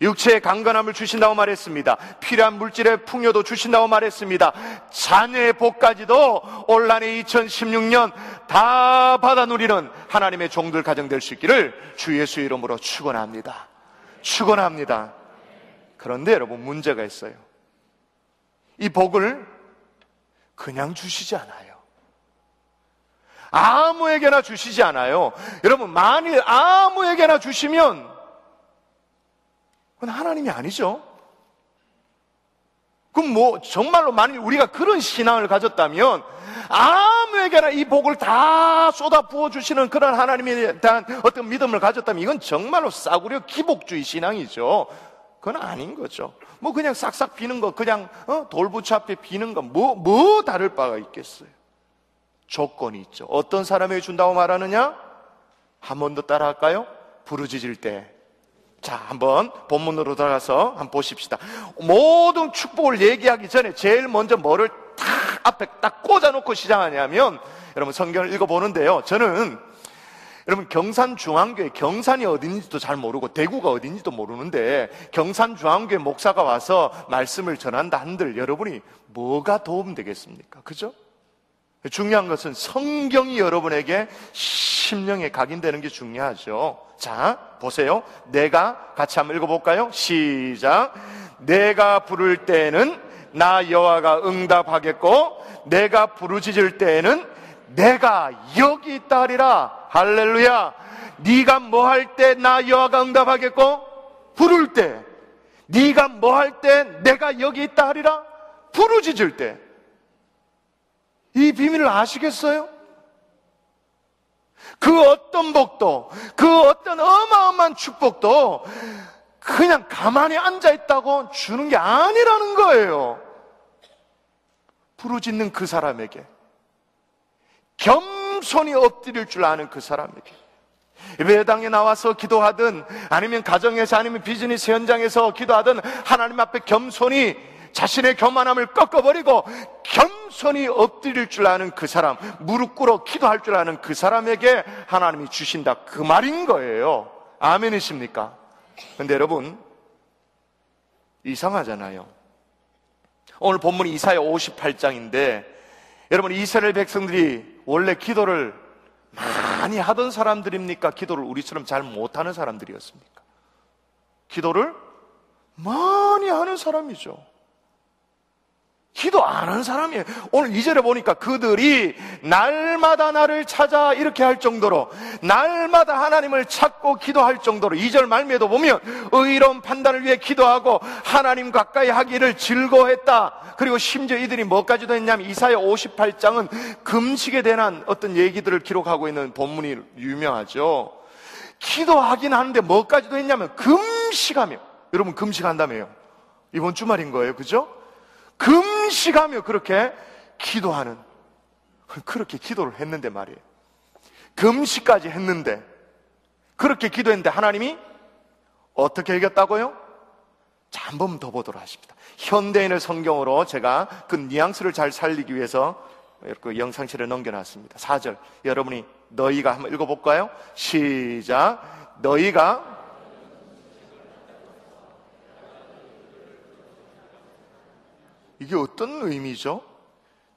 육체의 강건함을 주신다고 말했습니다. 필요한 물질의 풍요도 주신다고 말했습니다. 자녀의 복까지도 올란의 2016년 다 받아 누리는 하나님의 종들 가정 될 수 있기를 주 예수 이름으로 축원합니다. 축원합니다. 그런데 여러분 문제가 있어요. 이 복을 그냥 주시지 않아요. 아무에게나 주시지 않아요. 여러분, 만일 아무에게나 주시면 그건 하나님이 아니죠. 그럼 뭐, 정말로 만일 우리가 그런 신앙을 가졌다면 아무에게나 이 복을 다 쏟아 부어 주시는 그런 하나님에 대한 어떤 믿음을 가졌다면 이건 정말로 싸구려 기복주의 신앙이죠. 그건 아닌 거죠. 뭐 그냥 싹싹 비는 거, 그냥 어? 돌부처 앞에 비는 거, 뭐, 뭐 다를 바가 있겠어요. 조건이 있죠. 어떤 사람에게 준다고 말하느냐? 한 번 더 따라 할까요? 부르짖을 때 자, 한번 본문으로 들어가서 한번 보십시다. 모든 축복을 얘기하기 전에 제일 먼저 뭐를 탁 앞에 딱 꽂아놓고 시작하냐면 여러분 성경을 읽어보는데요. 저는 여러분 경산중앙교회 경산이 어딘지도 잘 모르고 대구가 어딘지도 모르는데 경산중앙교회 목사가 와서 말씀을 전한다 한들 여러분이 뭐가 도움되겠습니까? 그죠? 중요한 것은 성경이 여러분에게 심령에 각인되는 게 중요하죠. 자, 보세요. 내가 같이 한번 읽어볼까요? 시작. 내가 부를 때는 나 여호와가 응답하겠고 내가 부르짖을 때에는 내가 여기 있다 하리라. 할렐루야. 네가 뭐 할 때 나 여호와가 응답하겠고 부를 때 네가 뭐 할 때 내가 여기 있다 하리라. 부르짖을 때 이 비밀을 아시겠어요? 그 어떤 복도, 그 어떤 어마어마한 축복도 그냥 가만히 앉아 있다고 주는 게 아니라는 거예요. 부르짖는 그 사람에게, 겸손히 엎드릴 줄 아는 그 사람에게, 예배당에 나와서 기도하든 아니면 가정에서 아니면 비즈니스 현장에서 기도하든 하나님 앞에 겸손히 자신의 교만함을 꺾어버리고 겸손히 엎드릴 줄 아는 그 사람, 무릎 꿇어 기도할 줄 아는 그 사람에게 하나님이 주신다. 그 말인 거예요. 아멘이십니까? 근데 여러분, 이상하잖아요. 오늘 본문이 이사야 58장인데, 여러분, 이스라엘 백성들이 원래 기도를 많이 하던 사람들입니까? 기도를 우리처럼 잘 못하는 사람들이었습니까? 기도를 많이 하는 사람이죠. 기도 안 하는 사람이에요. 오늘 이절에 보니까 그들이 날마다 나를 찾아 이렇게 할 정도로 날마다 하나님을 찾고 기도할 정도로 이절 말미에도 보면 의로운 판단을 위해 기도하고 하나님 가까이 하기를 즐거워했다. 그리고 심지어 이들이 뭐까지도 했냐면 이사야 58장은 금식에 대한 어떤 얘기들을 기록하고 있는 본문이 유명하죠. 기도하긴 하는데 뭐까지도 했냐면 금식하며 여러분 금식한다며요. 이번 주말인 거예요. 그죠? 금식하며 그렇게 기도하는 그렇게 기도를 했는데 말이에요. 금식까지 했는데 그렇게 기도했는데 하나님이 어떻게 이겼다고요? 자, 한 번 더 보도록 하십니다. 현대인의 성경으로 제가 그 뉘앙스를 잘 살리기 위해서 이렇게 영상실에 넘겨놨습니다. 4절. 여러분이 너희가 한번 읽어볼까요? 시작. 너희가 이게 어떤 의미죠?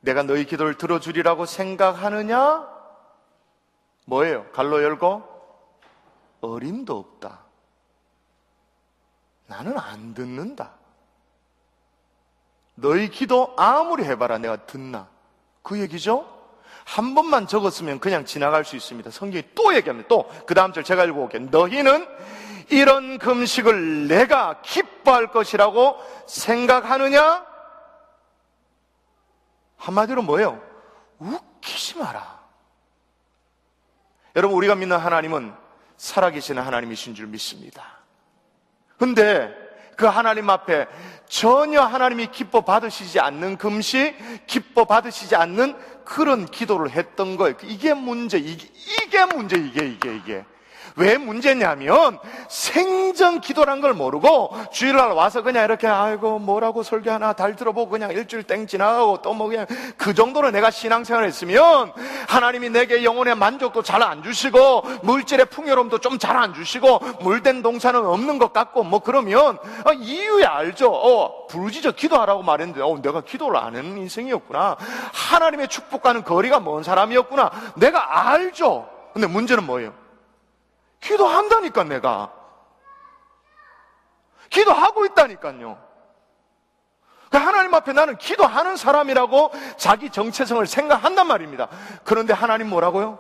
내가 너희 기도를 들어주리라고 생각하느냐? 뭐예요? 갈로 열고 어림도 없다. 나는 안 듣는다. 너희 기도 아무리 해봐라 내가 듣나? 그 얘기죠? 한 번만 적었으면 그냥 지나갈 수 있습니다. 성경이 또 얘기합니다. 또 그 다음 절 제가 읽어볼게요. 너희는 이런 금식을 내가 기뻐할 것이라고 생각하느냐? 한마디로 뭐예요? 웃기지 마라. 여러분, 우리가 믿는 하나님은 살아계시는 하나님이신 줄 믿습니다. 근데 그 하나님 앞에 전혀 하나님이 기뻐 받으시지 않는 금식, 기뻐 받으시지 않는 그런 기도를 했던 거예요. 이게 문제, 이게, 이게 문제, 이게, 이게, 이게. 왜 문제냐면 생전 기도란 걸 모르고 주일날 와서 그냥 이렇게 아이고 뭐라고 설교 하나 달 들어보고 그냥 일주일 땡 지나가고 또 뭐 그냥 그 정도로 내가 신앙생활을 했으면 하나님이 내게 영혼의 만족도 잘 안 주시고 물질의 풍요로움도 좀 잘 안 주시고 물된 동산은 없는 것 같고 뭐 그러면 아, 이유야 알죠. 어, 부르짖어 기도하라고 말했는데 어, 내가 기도를 안 하는 인생이었구나. 하나님의 축복과는 거리가 먼 사람이었구나. 내가 알죠. 근데 문제는 뭐예요? 기도한다니까, 내가. 기도하고 있다니까요. 그 하나님 앞에 나는 기도하는 사람이라고 자기 정체성을 생각한단 말입니다. 그런데 하나님 뭐라고요?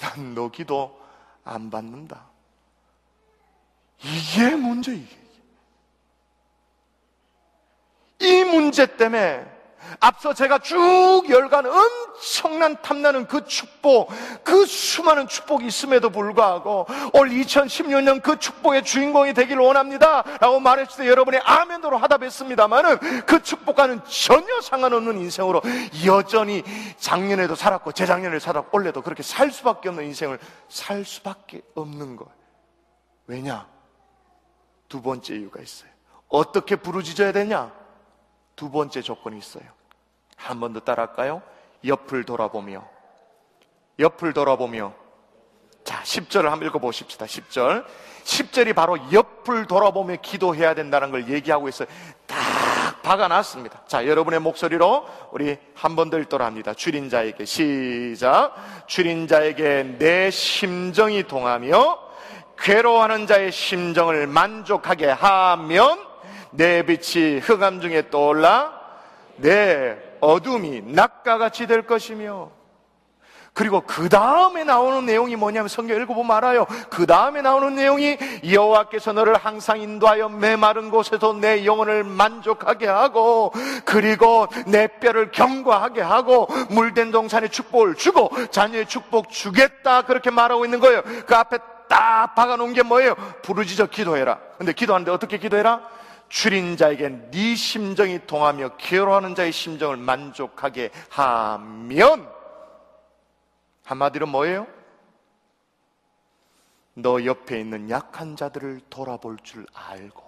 난 너 기도 안 받는다. 이게 문제, 이게. 이 문제 때문에 앞서 제가 쭉 열간 엄청난 탐나는 그 축복, 그 수많은 축복이 있음에도 불구하고 올 2016년 그 축복의 주인공이 되기를 원합니다. 라고 말했을 때 여러분이 아멘으로 하답했습니다만은 그 축복과는 전혀 상관없는 인생으로 여전히 작년에도 살았고 재작년에 살았고 올해도 그렇게 살 수밖에 없는 인생을 살 수밖에 없는 거예요. 왜냐? 두 번째 이유가 있어요. 어떻게 부르짖어야 되냐? 두 번째 조건이 있어요. 한 번 더 따라할까요? 옆을 돌아보며, 옆을 돌아보며. 자, 10절을 한번 읽어 보십시다. 10절. 10절이 바로 옆을 돌아보며 기도해야 된다는 걸 얘기하고 있어요. 딱 박아 놨습니다. 자, 여러분의 목소리로 우리 한 번 더 읽도록 합니다. 줄인 자에게 시작. 줄인 자에게 내 심정이 동하며 괴로워하는 자의 심정을 만족하게 하면 내 빛이 흑암 중에 떠올라 내 어둠이 낙가같이 될 것이며 그리고 그 다음에 나오는 내용이 뭐냐면 성경 읽어보면 알아요. 그 다음에 나오는 내용이 여호와께서 너를 항상 인도하여 메마른 곳에서 내 영혼을 만족하게 하고 그리고 내 뼈를 경과하게 하고 물된 동산의 축복을 주고 자녀의 축복 주겠다 그렇게 말하고 있는 거예요. 그 앞에 딱 박아놓은 게 뭐예요? 부르짖어 기도해라. 근데 기도하는데 어떻게 기도해라? 줄인 자에게 네 심정이 통하며 괴로워하는 자의 심정을 만족하게 하면 한마디로 뭐예요? 너 옆에 있는 약한 자들을 돌아볼 줄 알고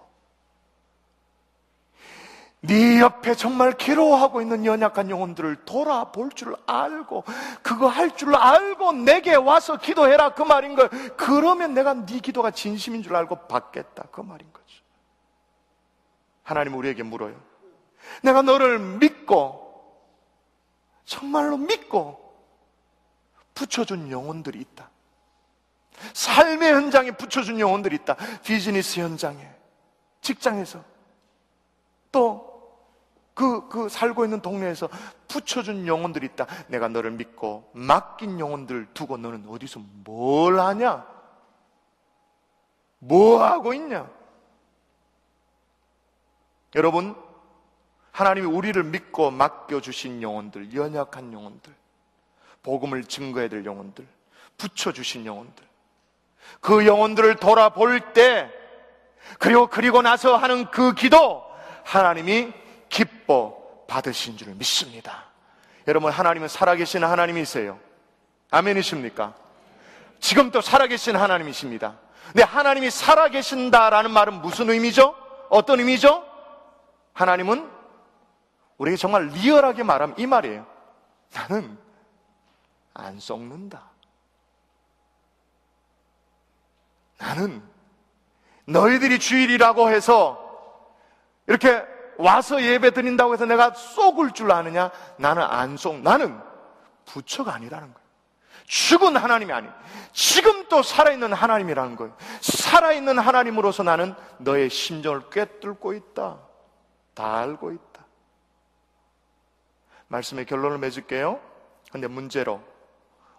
네 옆에 정말 괴로워하고 있는 연약한 영혼들을 돌아볼 줄 알고 그거 할 줄 알고 내게 와서 기도해라 그 말인 거예요. 그러면 내가 네 기도가 진심인 줄 알고 받겠다 그 말인 거죠. 하나님 우리에게 물어요. 내가 너를 믿고 정말로 믿고 붙여준 영혼들이 있다. 삶의 현장에 붙여준 영혼들이 있다. 비즈니스 현장에, 직장에서, 또 그, 그 살고 있는 동네에서 붙여준 영혼들이 있다. 내가 너를 믿고 맡긴 영혼들 두고 너는 어디서 뭘 하냐? 뭐 하고 있냐? 여러분, 하나님이 우리를 믿고 맡겨주신 영혼들, 연약한 영혼들, 복음을 증거해야 될 영혼들, 붙여주신 영혼들, 그 영혼들을 돌아볼 때, 그리고 그리고 나서 하는 그 기도, 하나님이 기뻐 받으신 줄 믿습니다. 여러분, 하나님은 살아계신 하나님이세요. 아멘이십니까? 지금 도 살아계신 하나님이십니다. 근데 하나님이 살아계신다라는 말은 무슨 의미죠? 어떤 의미죠? 하나님은 우리에게 정말 리얼하게 말하면 이 말이에요. 나는 안 썩는다. 나는 너희들이 주일이라고 해서 이렇게 와서 예배 드린다고 해서 내가 속을 줄 아느냐? 나는 안 속. 나는 부처가 아니라는 거예요. 죽은 하나님이 아니. 지금 또 살아있는 하나님이라는 거예요. 살아있는 하나님으로서 나는 너의 심정을 꿰뚫고 있다. 다 알고 있다. 말씀의 결론을 맺을게요. 근데 문제로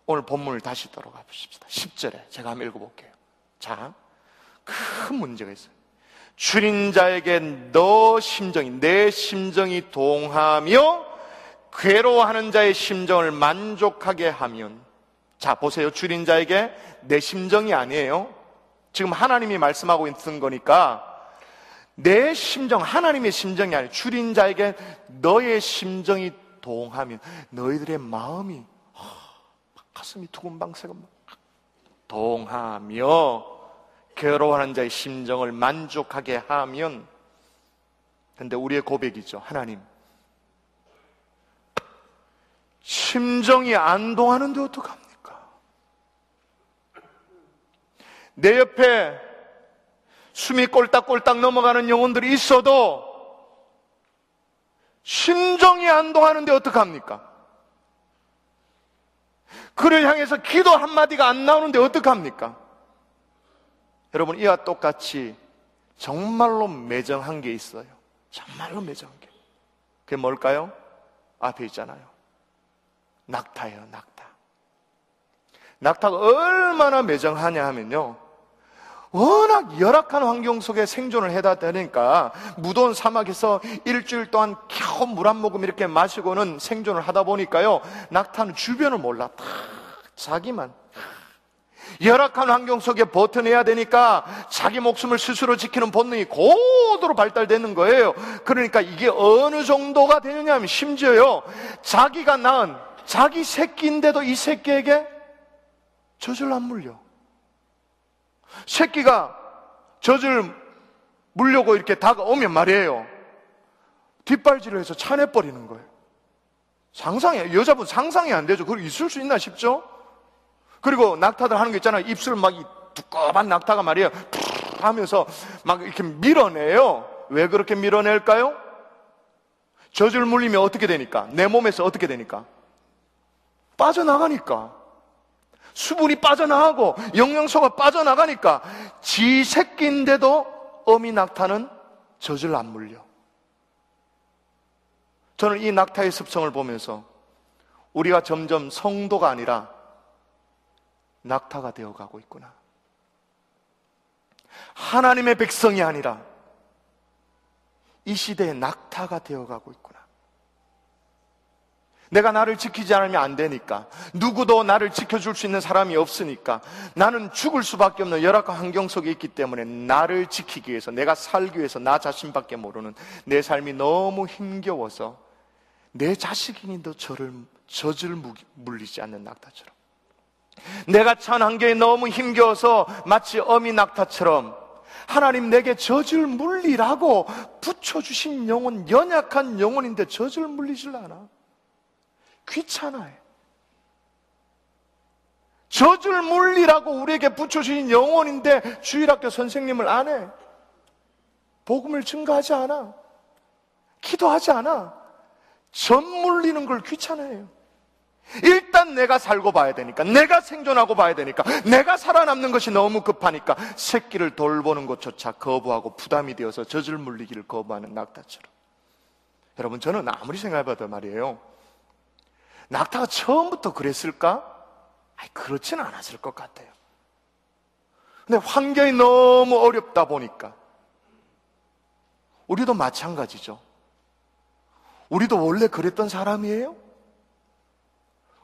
오늘 본문을 다시 들어가 보십시다. 10절에 제가 한번 읽어볼게요. 자, 큰 문제가 있어요. 줄인 자에게 너 심정이, 내 심정이 동하며 괴로워하는 자의 심정을 만족하게 하면 자, 보세요. 줄인 자에게 내 심정이 아니에요. 지금 하나님이 말씀하고 있는 거니까 내 심정, 하나님의 심정이 아니에요. 줄인 자에게 너의 심정이 동하면 너희들의 마음이 가슴이 두근방새금 동하며 괴로워하는 자의 심정을 만족하게 하면 근데 우리의 고백이죠. 하나님. 심정이 안 동하는데 어떡합니까? 내 옆에 숨이 꼴딱꼴딱 넘어가는 영혼들이 있어도 심정이 안 동하는데 어떡합니까? 그를 향해서 기도 한마디가 안 나오는데 어떡합니까? 여러분, 이와 똑같이 정말로 매정한 게 있어요. 정말로 매정한 게. 그게 뭘까요? 앞에 있잖아요. 낙타예요, 낙타. 낙타가 얼마나 매정하냐 하면요. 워낙 열악한 환경 속에 생존을 해다 되니까 무더운 사막에서 일주일 동안 겨우 물 한 모금 이렇게 마시고는 생존을 하다 보니까요. 낙타는 주변을 몰라. 다 자기만. 열악한 환경 속에 버텨내야 되니까 자기 목숨을 스스로 지키는 본능이 고도로 발달되는 거예요. 그러니까 이게 어느 정도가 되느냐 하면 심지어요. 자기가 낳은 자기 새끼인데도 이 새끼에게 젖을 안 물려. 새끼가 젖을 물려고 이렇게 다가오면 말이에요. 뒷발질을 해서 차내버리는 거예요. 상상이, 여자분 상상이 안 되죠. 그리고 있을 수 있나 싶죠? 그리고 낙타들 하는 거 있잖아요. 입술 막 두꺼운 낙타가 말이에요. 푹 하면서 막 이렇게 밀어내요. 왜 그렇게 밀어낼까요? 젖을 물리면 어떻게 되니까? 내 몸에서 어떻게 되니까? 빠져나가니까. 수분이 빠져나가고 영양소가 빠져나가니까 지 새끼인데도 어미 낙타는 젖을 안 물려. 저는 이 낙타의 습성을 보면서 우리가 점점 성도가 아니라 낙타가 되어 가고 있구나. 하나님의 백성이 아니라 이 시대의 낙타가 되어 가고 있구나. 내가 나를 지키지 않으면 안 되니까. 누구도 나를 지켜줄 수 있는 사람이 없으니까. 나는 죽을 수밖에 없는 열악한 환경 속에 있기 때문에 나를 지키기 위해서, 내가 살기 위해서 나 자신밖에 모르는 내 삶이 너무 힘겨워서 내 자식이니도 저를, 젖을 물리지 않는 낙타처럼. 내가 처한 환경이 너무 힘겨워서 마치 어미 낙타처럼 하나님 내게 젖을 물리라고 붙여주신 영혼, 연약한 영혼인데 젖을 물리질 않아. 귀찮아해. 젖을 물리라고 우리에게 붙여주신 영혼인데 주일학교 선생님을 안 해. 복음을 증가하지 않아. 기도하지 않아. 젖 물리는 걸 귀찮아해요. 일단 내가 살고 봐야 되니까, 내가 생존하고 봐야 되니까, 내가 살아남는 것이 너무 급하니까 새끼를 돌보는 것조차 거부하고 부담이 되어서 젖을 물리기를 거부하는 낙타처럼. 여러분, 저는 아무리 생각해봐도 말이에요. 낙타가 처음부터 그랬을까? 아니, 그렇지는 않았을 것 같아요. 근데 환경이 너무 어렵다 보니까 우리도 마찬가지죠. 우리도 원래 그랬던 사람이에요?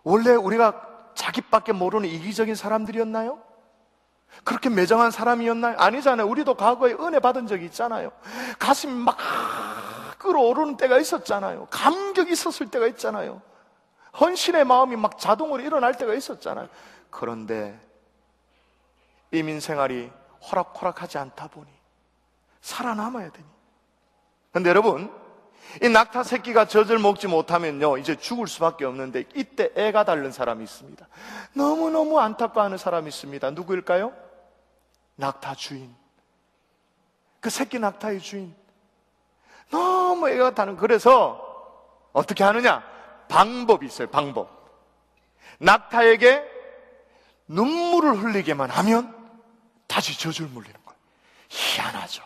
원래 우리가 자기밖에 모르는 이기적인 사람들이었나요? 그렇게 매정한 사람이었나요? 아니잖아요. 우리도 과거에 은혜 받은 적이 있잖아요. 가슴이 막 끌어오르는 때가 있었잖아요. 감격이 있었을 때가 있잖아요. 헌신의 마음이 막 자동으로 일어날 때가 있었잖아요. 그런데 이민 생활이 호락호락하지 않다 보니 살아남아야 되니. 근데 여러분, 이 낙타 새끼가 젖을 먹지 못하면요, 이제 죽을 수밖에 없는데 이때 애가 닳는 사람이 있습니다. 너무너무 안타까워하는 사람이 있습니다. 누구일까요? 낙타 주인. 그 새끼 낙타의 주인. 너무 애가 타는, 그래서 어떻게 하느냐? 방법이 있어요, 방법. 낙타에게 눈물을 흘리게만 하면 다시 젖을 물리는 거예요. 희한하죠.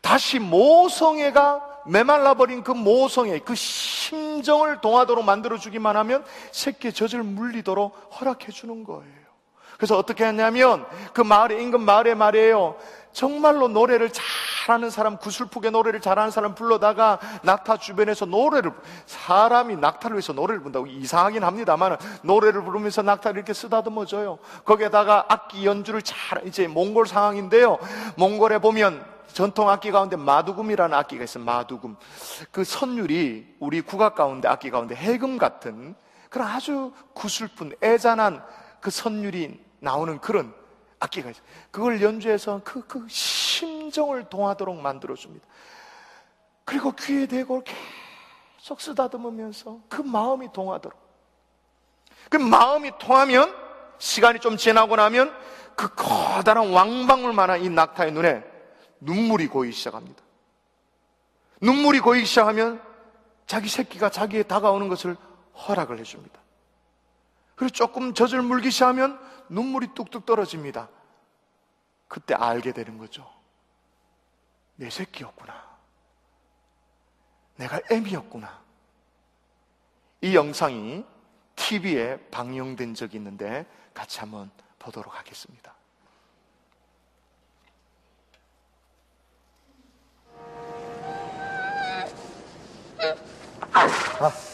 다시 모성애가 메말라버린 그 모성애, 그 심정을 동하도록 만들어주기만 하면 새끼의 젖을 물리도록 허락해주는 거예요. 그래서 어떻게 했냐면 그 마을에, 인근 마을에 말이에요. 정말로 노래를 잘하는 사람, 구슬프게 노래를 잘하는 사람 불러다가 낙타 주변에서 노래를, 사람이 낙타를 위해서 노래를 부른다고 이상하긴 합니다만 노래를 부르면서 낙타를 이렇게 쓰다듬어줘요. 거기에다가 악기 연주를 잘, 이제 몽골 상황인데요. 몽골에 보면 전통 악기 가운데 마두금이라는 악기가 있어요. 마두금. 그 선율이 우리 국악 가운데 악기 가운데 해금 같은 그런 아주 구슬픈 애잔한 그 선율이 나오는 그런 악기가 있어요. 그걸 연주해서 그, 그 심정을 동하도록 만들어줍니다. 그리고 귀에 대고 계속 쓰다듬으면서 그 마음이 동하도록. 그 마음이 통하면 시간이 좀 지나고 나면 그 커다란 왕방울만한 이 낙타의 눈에 눈물이 고이기 시작합니다. 눈물이 고이기 시작하면 자기 새끼가 자기에 다가오는 것을 허락을 해줍니다. 그리고 조금 젖을 물기 시작하면 눈물이 뚝뚝 떨어집니다. 그때 알게 되는 거죠. 내 새끼였구나. 내가 애미였구나. 이 영상이 TV에 방영된 적이 있는데 같이 한번 보도록 하겠습니다. 아.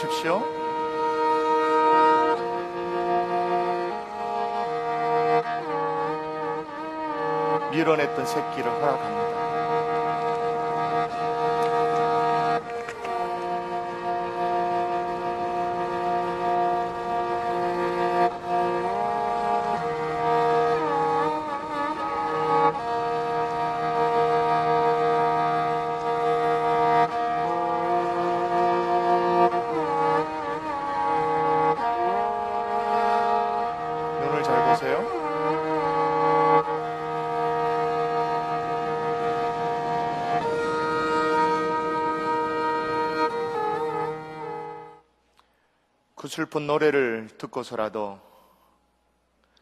보십시오. 밀어냈던 새끼를 허락합니다. 슬픈 노래를 듣고서라도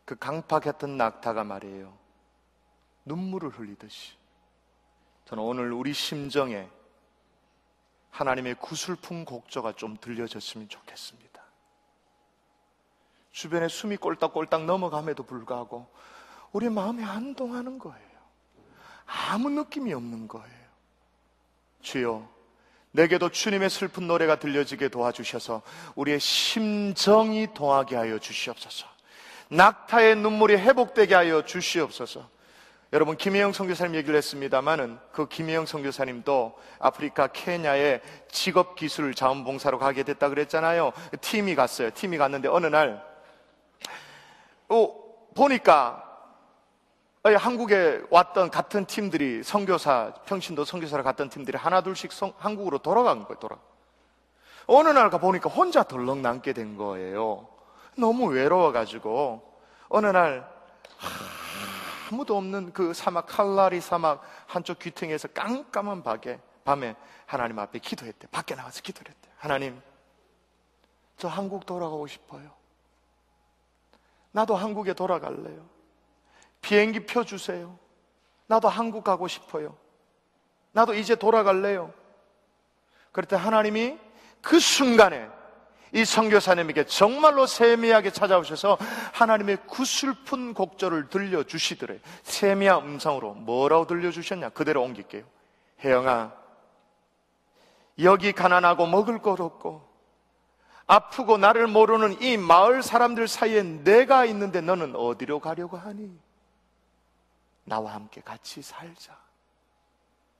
그 강팍했던 낙타가 말이에요. 눈물을 흘리듯이. 저는 오늘 우리 심정에 하나님의 구슬픈 곡조가 좀 들려졌으면 좋겠습니다. 주변에 숨이 꼴딱꼴딱 넘어감에도 불구하고 우리 마음이 안동하는 거예요. 아무 느낌이 없는 거예요. 주여, 내게도 주님의 슬픈 노래가 들려지게 도와주셔서 우리의 심정이 동하게 하여 주시옵소서. 낙타의 눈물이 회복되게 하여 주시옵소서. 여러분 김혜영 선교사님 얘기를 했습니다마는 그 김혜영 선교사님도 아프리카 케냐에 직업 기술 자원봉사로 가게 됐다 그랬잖아요. 팀이 갔어요. 팀이 갔는데 어느 날 어, 보니까 한국에 왔던 같은 팀들이 선교사 평신도 선교사를 갔던 팀들이 하나 둘씩 성- 한국으로 돌아간 거예요. 돌아. 어느 날 가 보니까 혼자 덜렁 남게 된 거예요. 너무 외로워 가지고 어느 날 아무도 없는 그 사막 칼라리 사막 한쪽 귀퉁이에서 깜깜한 밤에 밤에 하나님 앞에 기도했대. 밖에 나가서 기도를 했대. 하나님, 저 한국 돌아가고 싶어요. 나도 한국에 돌아갈래요. 비행기 표 주세요. 나도 한국 가고 싶어요. 나도 이제 돌아갈래요. 그럴 때 하나님이 그 순간에 이 선교사님에게 정말로 세미하게 찾아오셔서 하나님의 구슬픈 곡절을 들려주시더래. 세미한 음성으로 뭐라고 들려주셨냐? 그대로 옮길게요. 혜영아, 여기 가난하고 먹을 것 없고 아프고 나를 모르는 이 마을 사람들 사이에 내가 있는데 너는 어디로 가려고 하니? 나와 함께 같이 살자.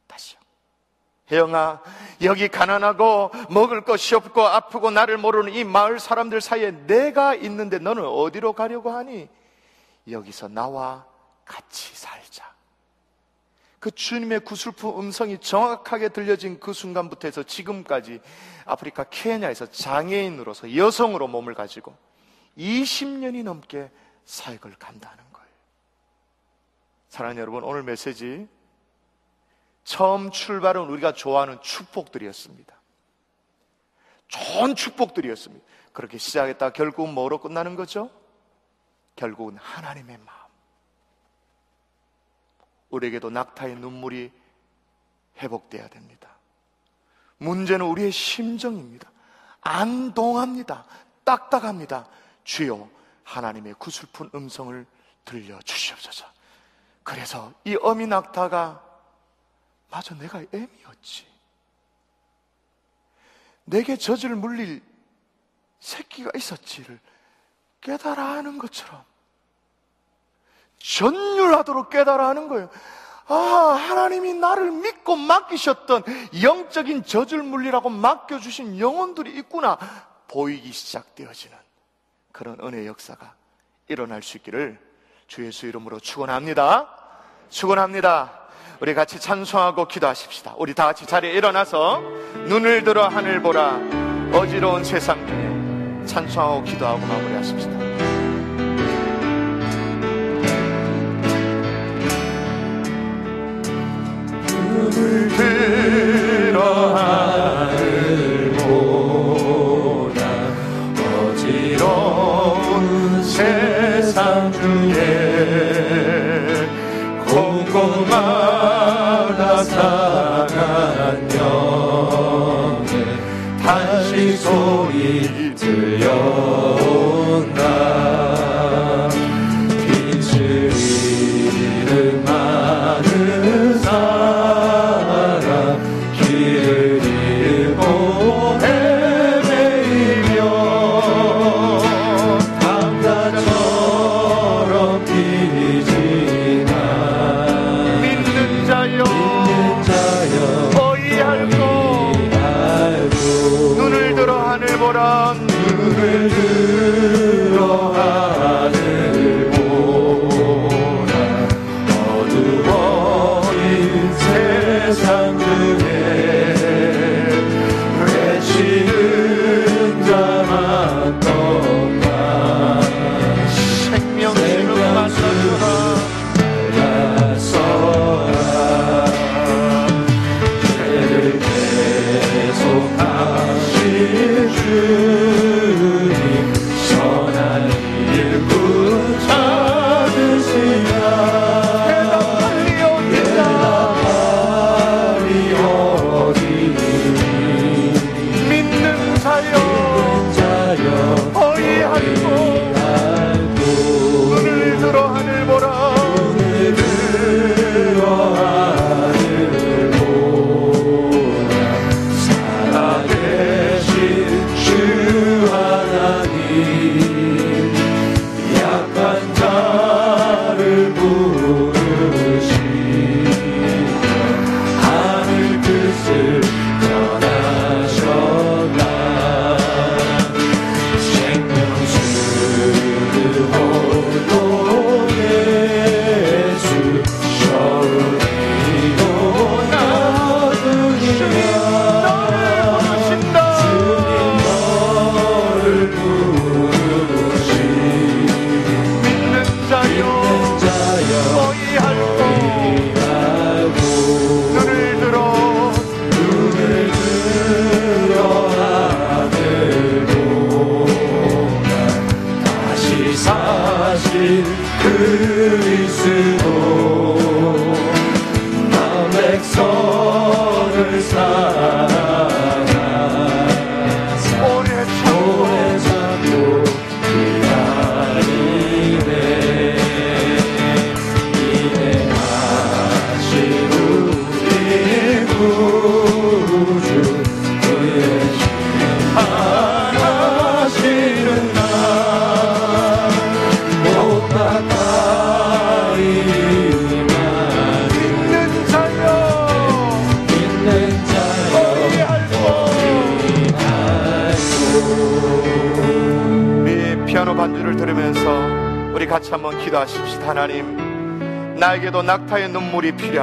다시요. 혜영아, 여기 가난하고 먹을 것이 없고 아프고 나를 모르는 이 마을 사람들 사이에 내가 있는데 너는 어디로 가려고 하니? 여기서 나와 같이 살자. 그 주님의 구슬픈 음성이 정확하게 들려진 그 순간부터 해서 지금까지 아프리카 케냐에서 장애인으로서 여성으로 몸을 가지고 20년이 넘게 사역을 감당하는 거예요. 사랑하는 여러분, 오늘 메시지 처음 출발은 우리가 좋아하는 축복들이었습니다. 좋은 축복들이었습니다. 그렇게 시작했다 결국은 뭐로 끝나는 거죠? 결국은 하나님의 마음. 우리에게도 낙타의 눈물이 회복돼야 됩니다. 문제는 우리의 심정입니다. 안동합니다. 딱딱합니다. 주여 하나님의 구슬픈 음성을 들려 주시옵소서. 그래서 이 어미 낙타가 맞아 내가 애미였지. 내게 젖을 물릴 새끼가 있었지를 깨달아 하는 것처럼 전율하도록 깨달아 하는 거예요. 아, 하나님이 나를 믿고 맡기셨던 영적인 젖을 물리라고 맡겨주신 영혼들이 있구나. 보이기 시작되어지는 그런 은혜 역사가 일어날 수 있기를 주 예수 이름으로 축원합니다. 축원합니다. 우리 같이 찬송하고 기도하십시다. 우리 다 같이 자리에 일어나서 눈을 들어 하늘 보라 어지러운 세상 중에 찬송하고 기도하고 마무리하십시다. 눈을 들어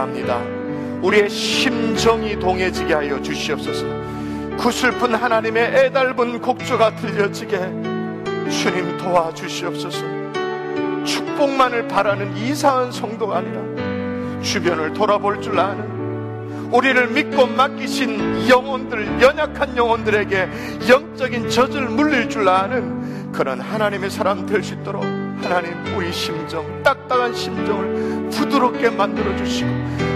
필요합니다. 우리의 심정이 동해지게 하여 주시옵소서. 그 슬픈 하나님의 애달픈 곡조가 들려지게 주님 도와주시옵소서. 축복만을 바라는 이상한 성도가 아니라 주변을 돌아볼 줄 아는 우리를 믿고 맡기신 영혼들, 연약한 영혼들에게 영적인 젖을 물릴 줄 아는 그런 하나님의 사람 될 수 있도록 하나님 우리 심정, 딱딱한 심정을 부드럽게 만들어 주시고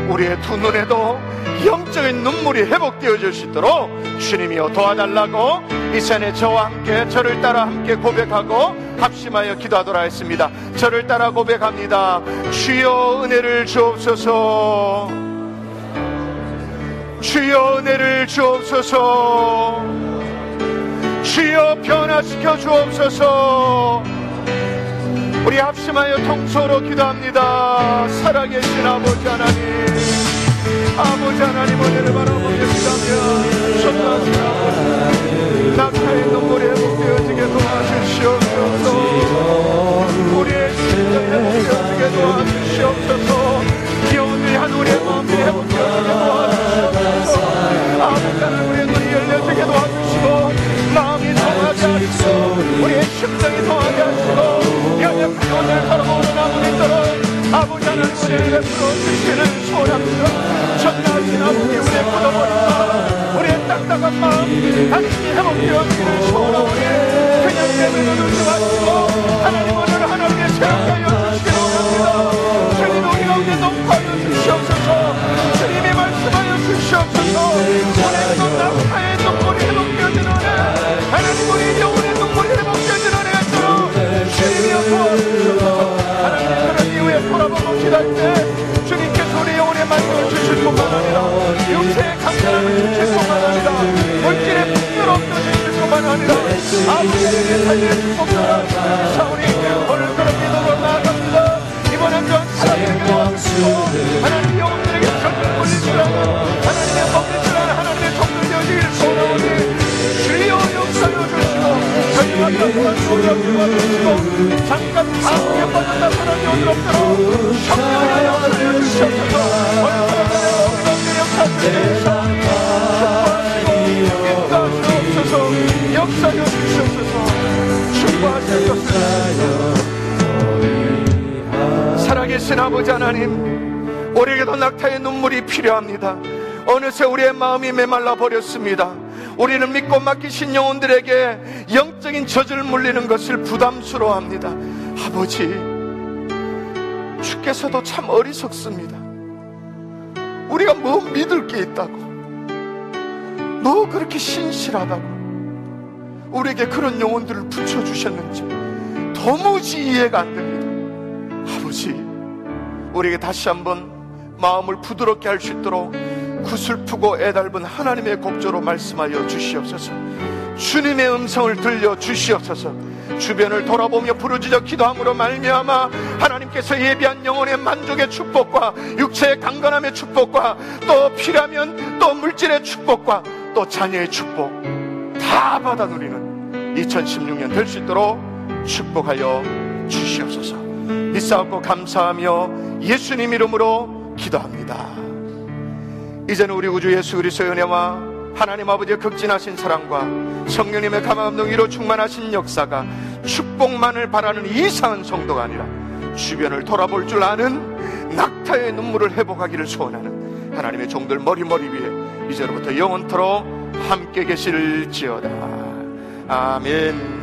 우리의 두 눈에도 영적인 눈물이 회복되어 줄 수 있도록 주님이여 도와달라고 이 시간에 저와 함께 저를 따라 함께 고백하고 합심하여 기도하도록 하겠습니다. 저를 따라 고백합니다. 주여 은혜를 주옵소서. 주여 은혜를 주옵소서 주여 변화시켜 주옵소서 우리 합심하여 통소로 기도합니다. 살아계신 아버지 하나님, 아버지 하나님 은혜를 바라보며 기도하며 전하신 아버지, 낙타의 눈물이 회복되어지게 도와주시옵소서. 우리의 심장이 회복되어지게 도와주시옵소서. 기운이 한 우리의 마음이 회복되어지게 도와주시옵소서. 아버지 하나님 우리의 눈이 열려지게 도와주시고, 마음이 통하게 하시고, 우리의 심장이 통하게 하시고. 연약한 오늘 걸어오는 아버지들은 아버지 하나님 우리를 베풀어 주시기를 소원합니다 전능하신 아버지 우리의 굳어버린 우리의 딱딱한 마음 당신이 우리 영혼의 눈물이 회복되어지는 그런 이후에 돌아보고 기도할 때 주님께서 우리 영혼에 만들어 주실 뿐만 아니라 육체의 강건함을 주실 뿐만 아니라 물질의 풍요를 없어주실 뿐만 아니라 아버지에게 살릴 축복을 사오니 오늘 살아계신 아버지 하나님 우리에게도 낙타의 눈물이 필요합니다. 어느새 우리의 마음이 메말라 버렸습니다. 우리는 믿고 맡기신 영혼들에게 영적인 저주를 물리는 것을 부담스러워합니다. 아버지 주께서도 참 어리석습니다. 우리가 뭐 믿을 게 있다고? 뭐 그렇게 신실하다고? 우리에게 그런 영혼들을 붙여주셨는지 도무지 이해가 안 됩니다. 아버지 우리에게 다시 한번 마음을 부드럽게 할 수 있도록 구슬프고 애달은 하나님의 곡조로 말씀하여 주시옵소서 주님의 음성을 들려 주시옵소서. 주변을 돌아보며 부르짖어 기도함으로 말미암아 하나님께서 예비한 영혼의 만족의 축복과 육체의 강건함의 축복과 또 필요하면 또 물질의 축복과 또 자녀의 축복 다 받아 누리는 2016년 될 수 있도록 축복하여 주시옵소서. 믿사옵고 감사하며 예수님 이름으로 기도합니다. 이제는 우리 구주 예수 그리스도의 은혜와 하나님 아버지의 극진하신 사랑과 성령님의 감화감동으로 충만하신 역사가 축복만을 바라는 이상한 성도가 아니라 주변을 돌아볼 줄 아는 낙타의 눈물을 회복하기를 소원하는 하나님의 종들 머리머리 위에 이제로부터 영원토록 함께 계실지어다. 아멘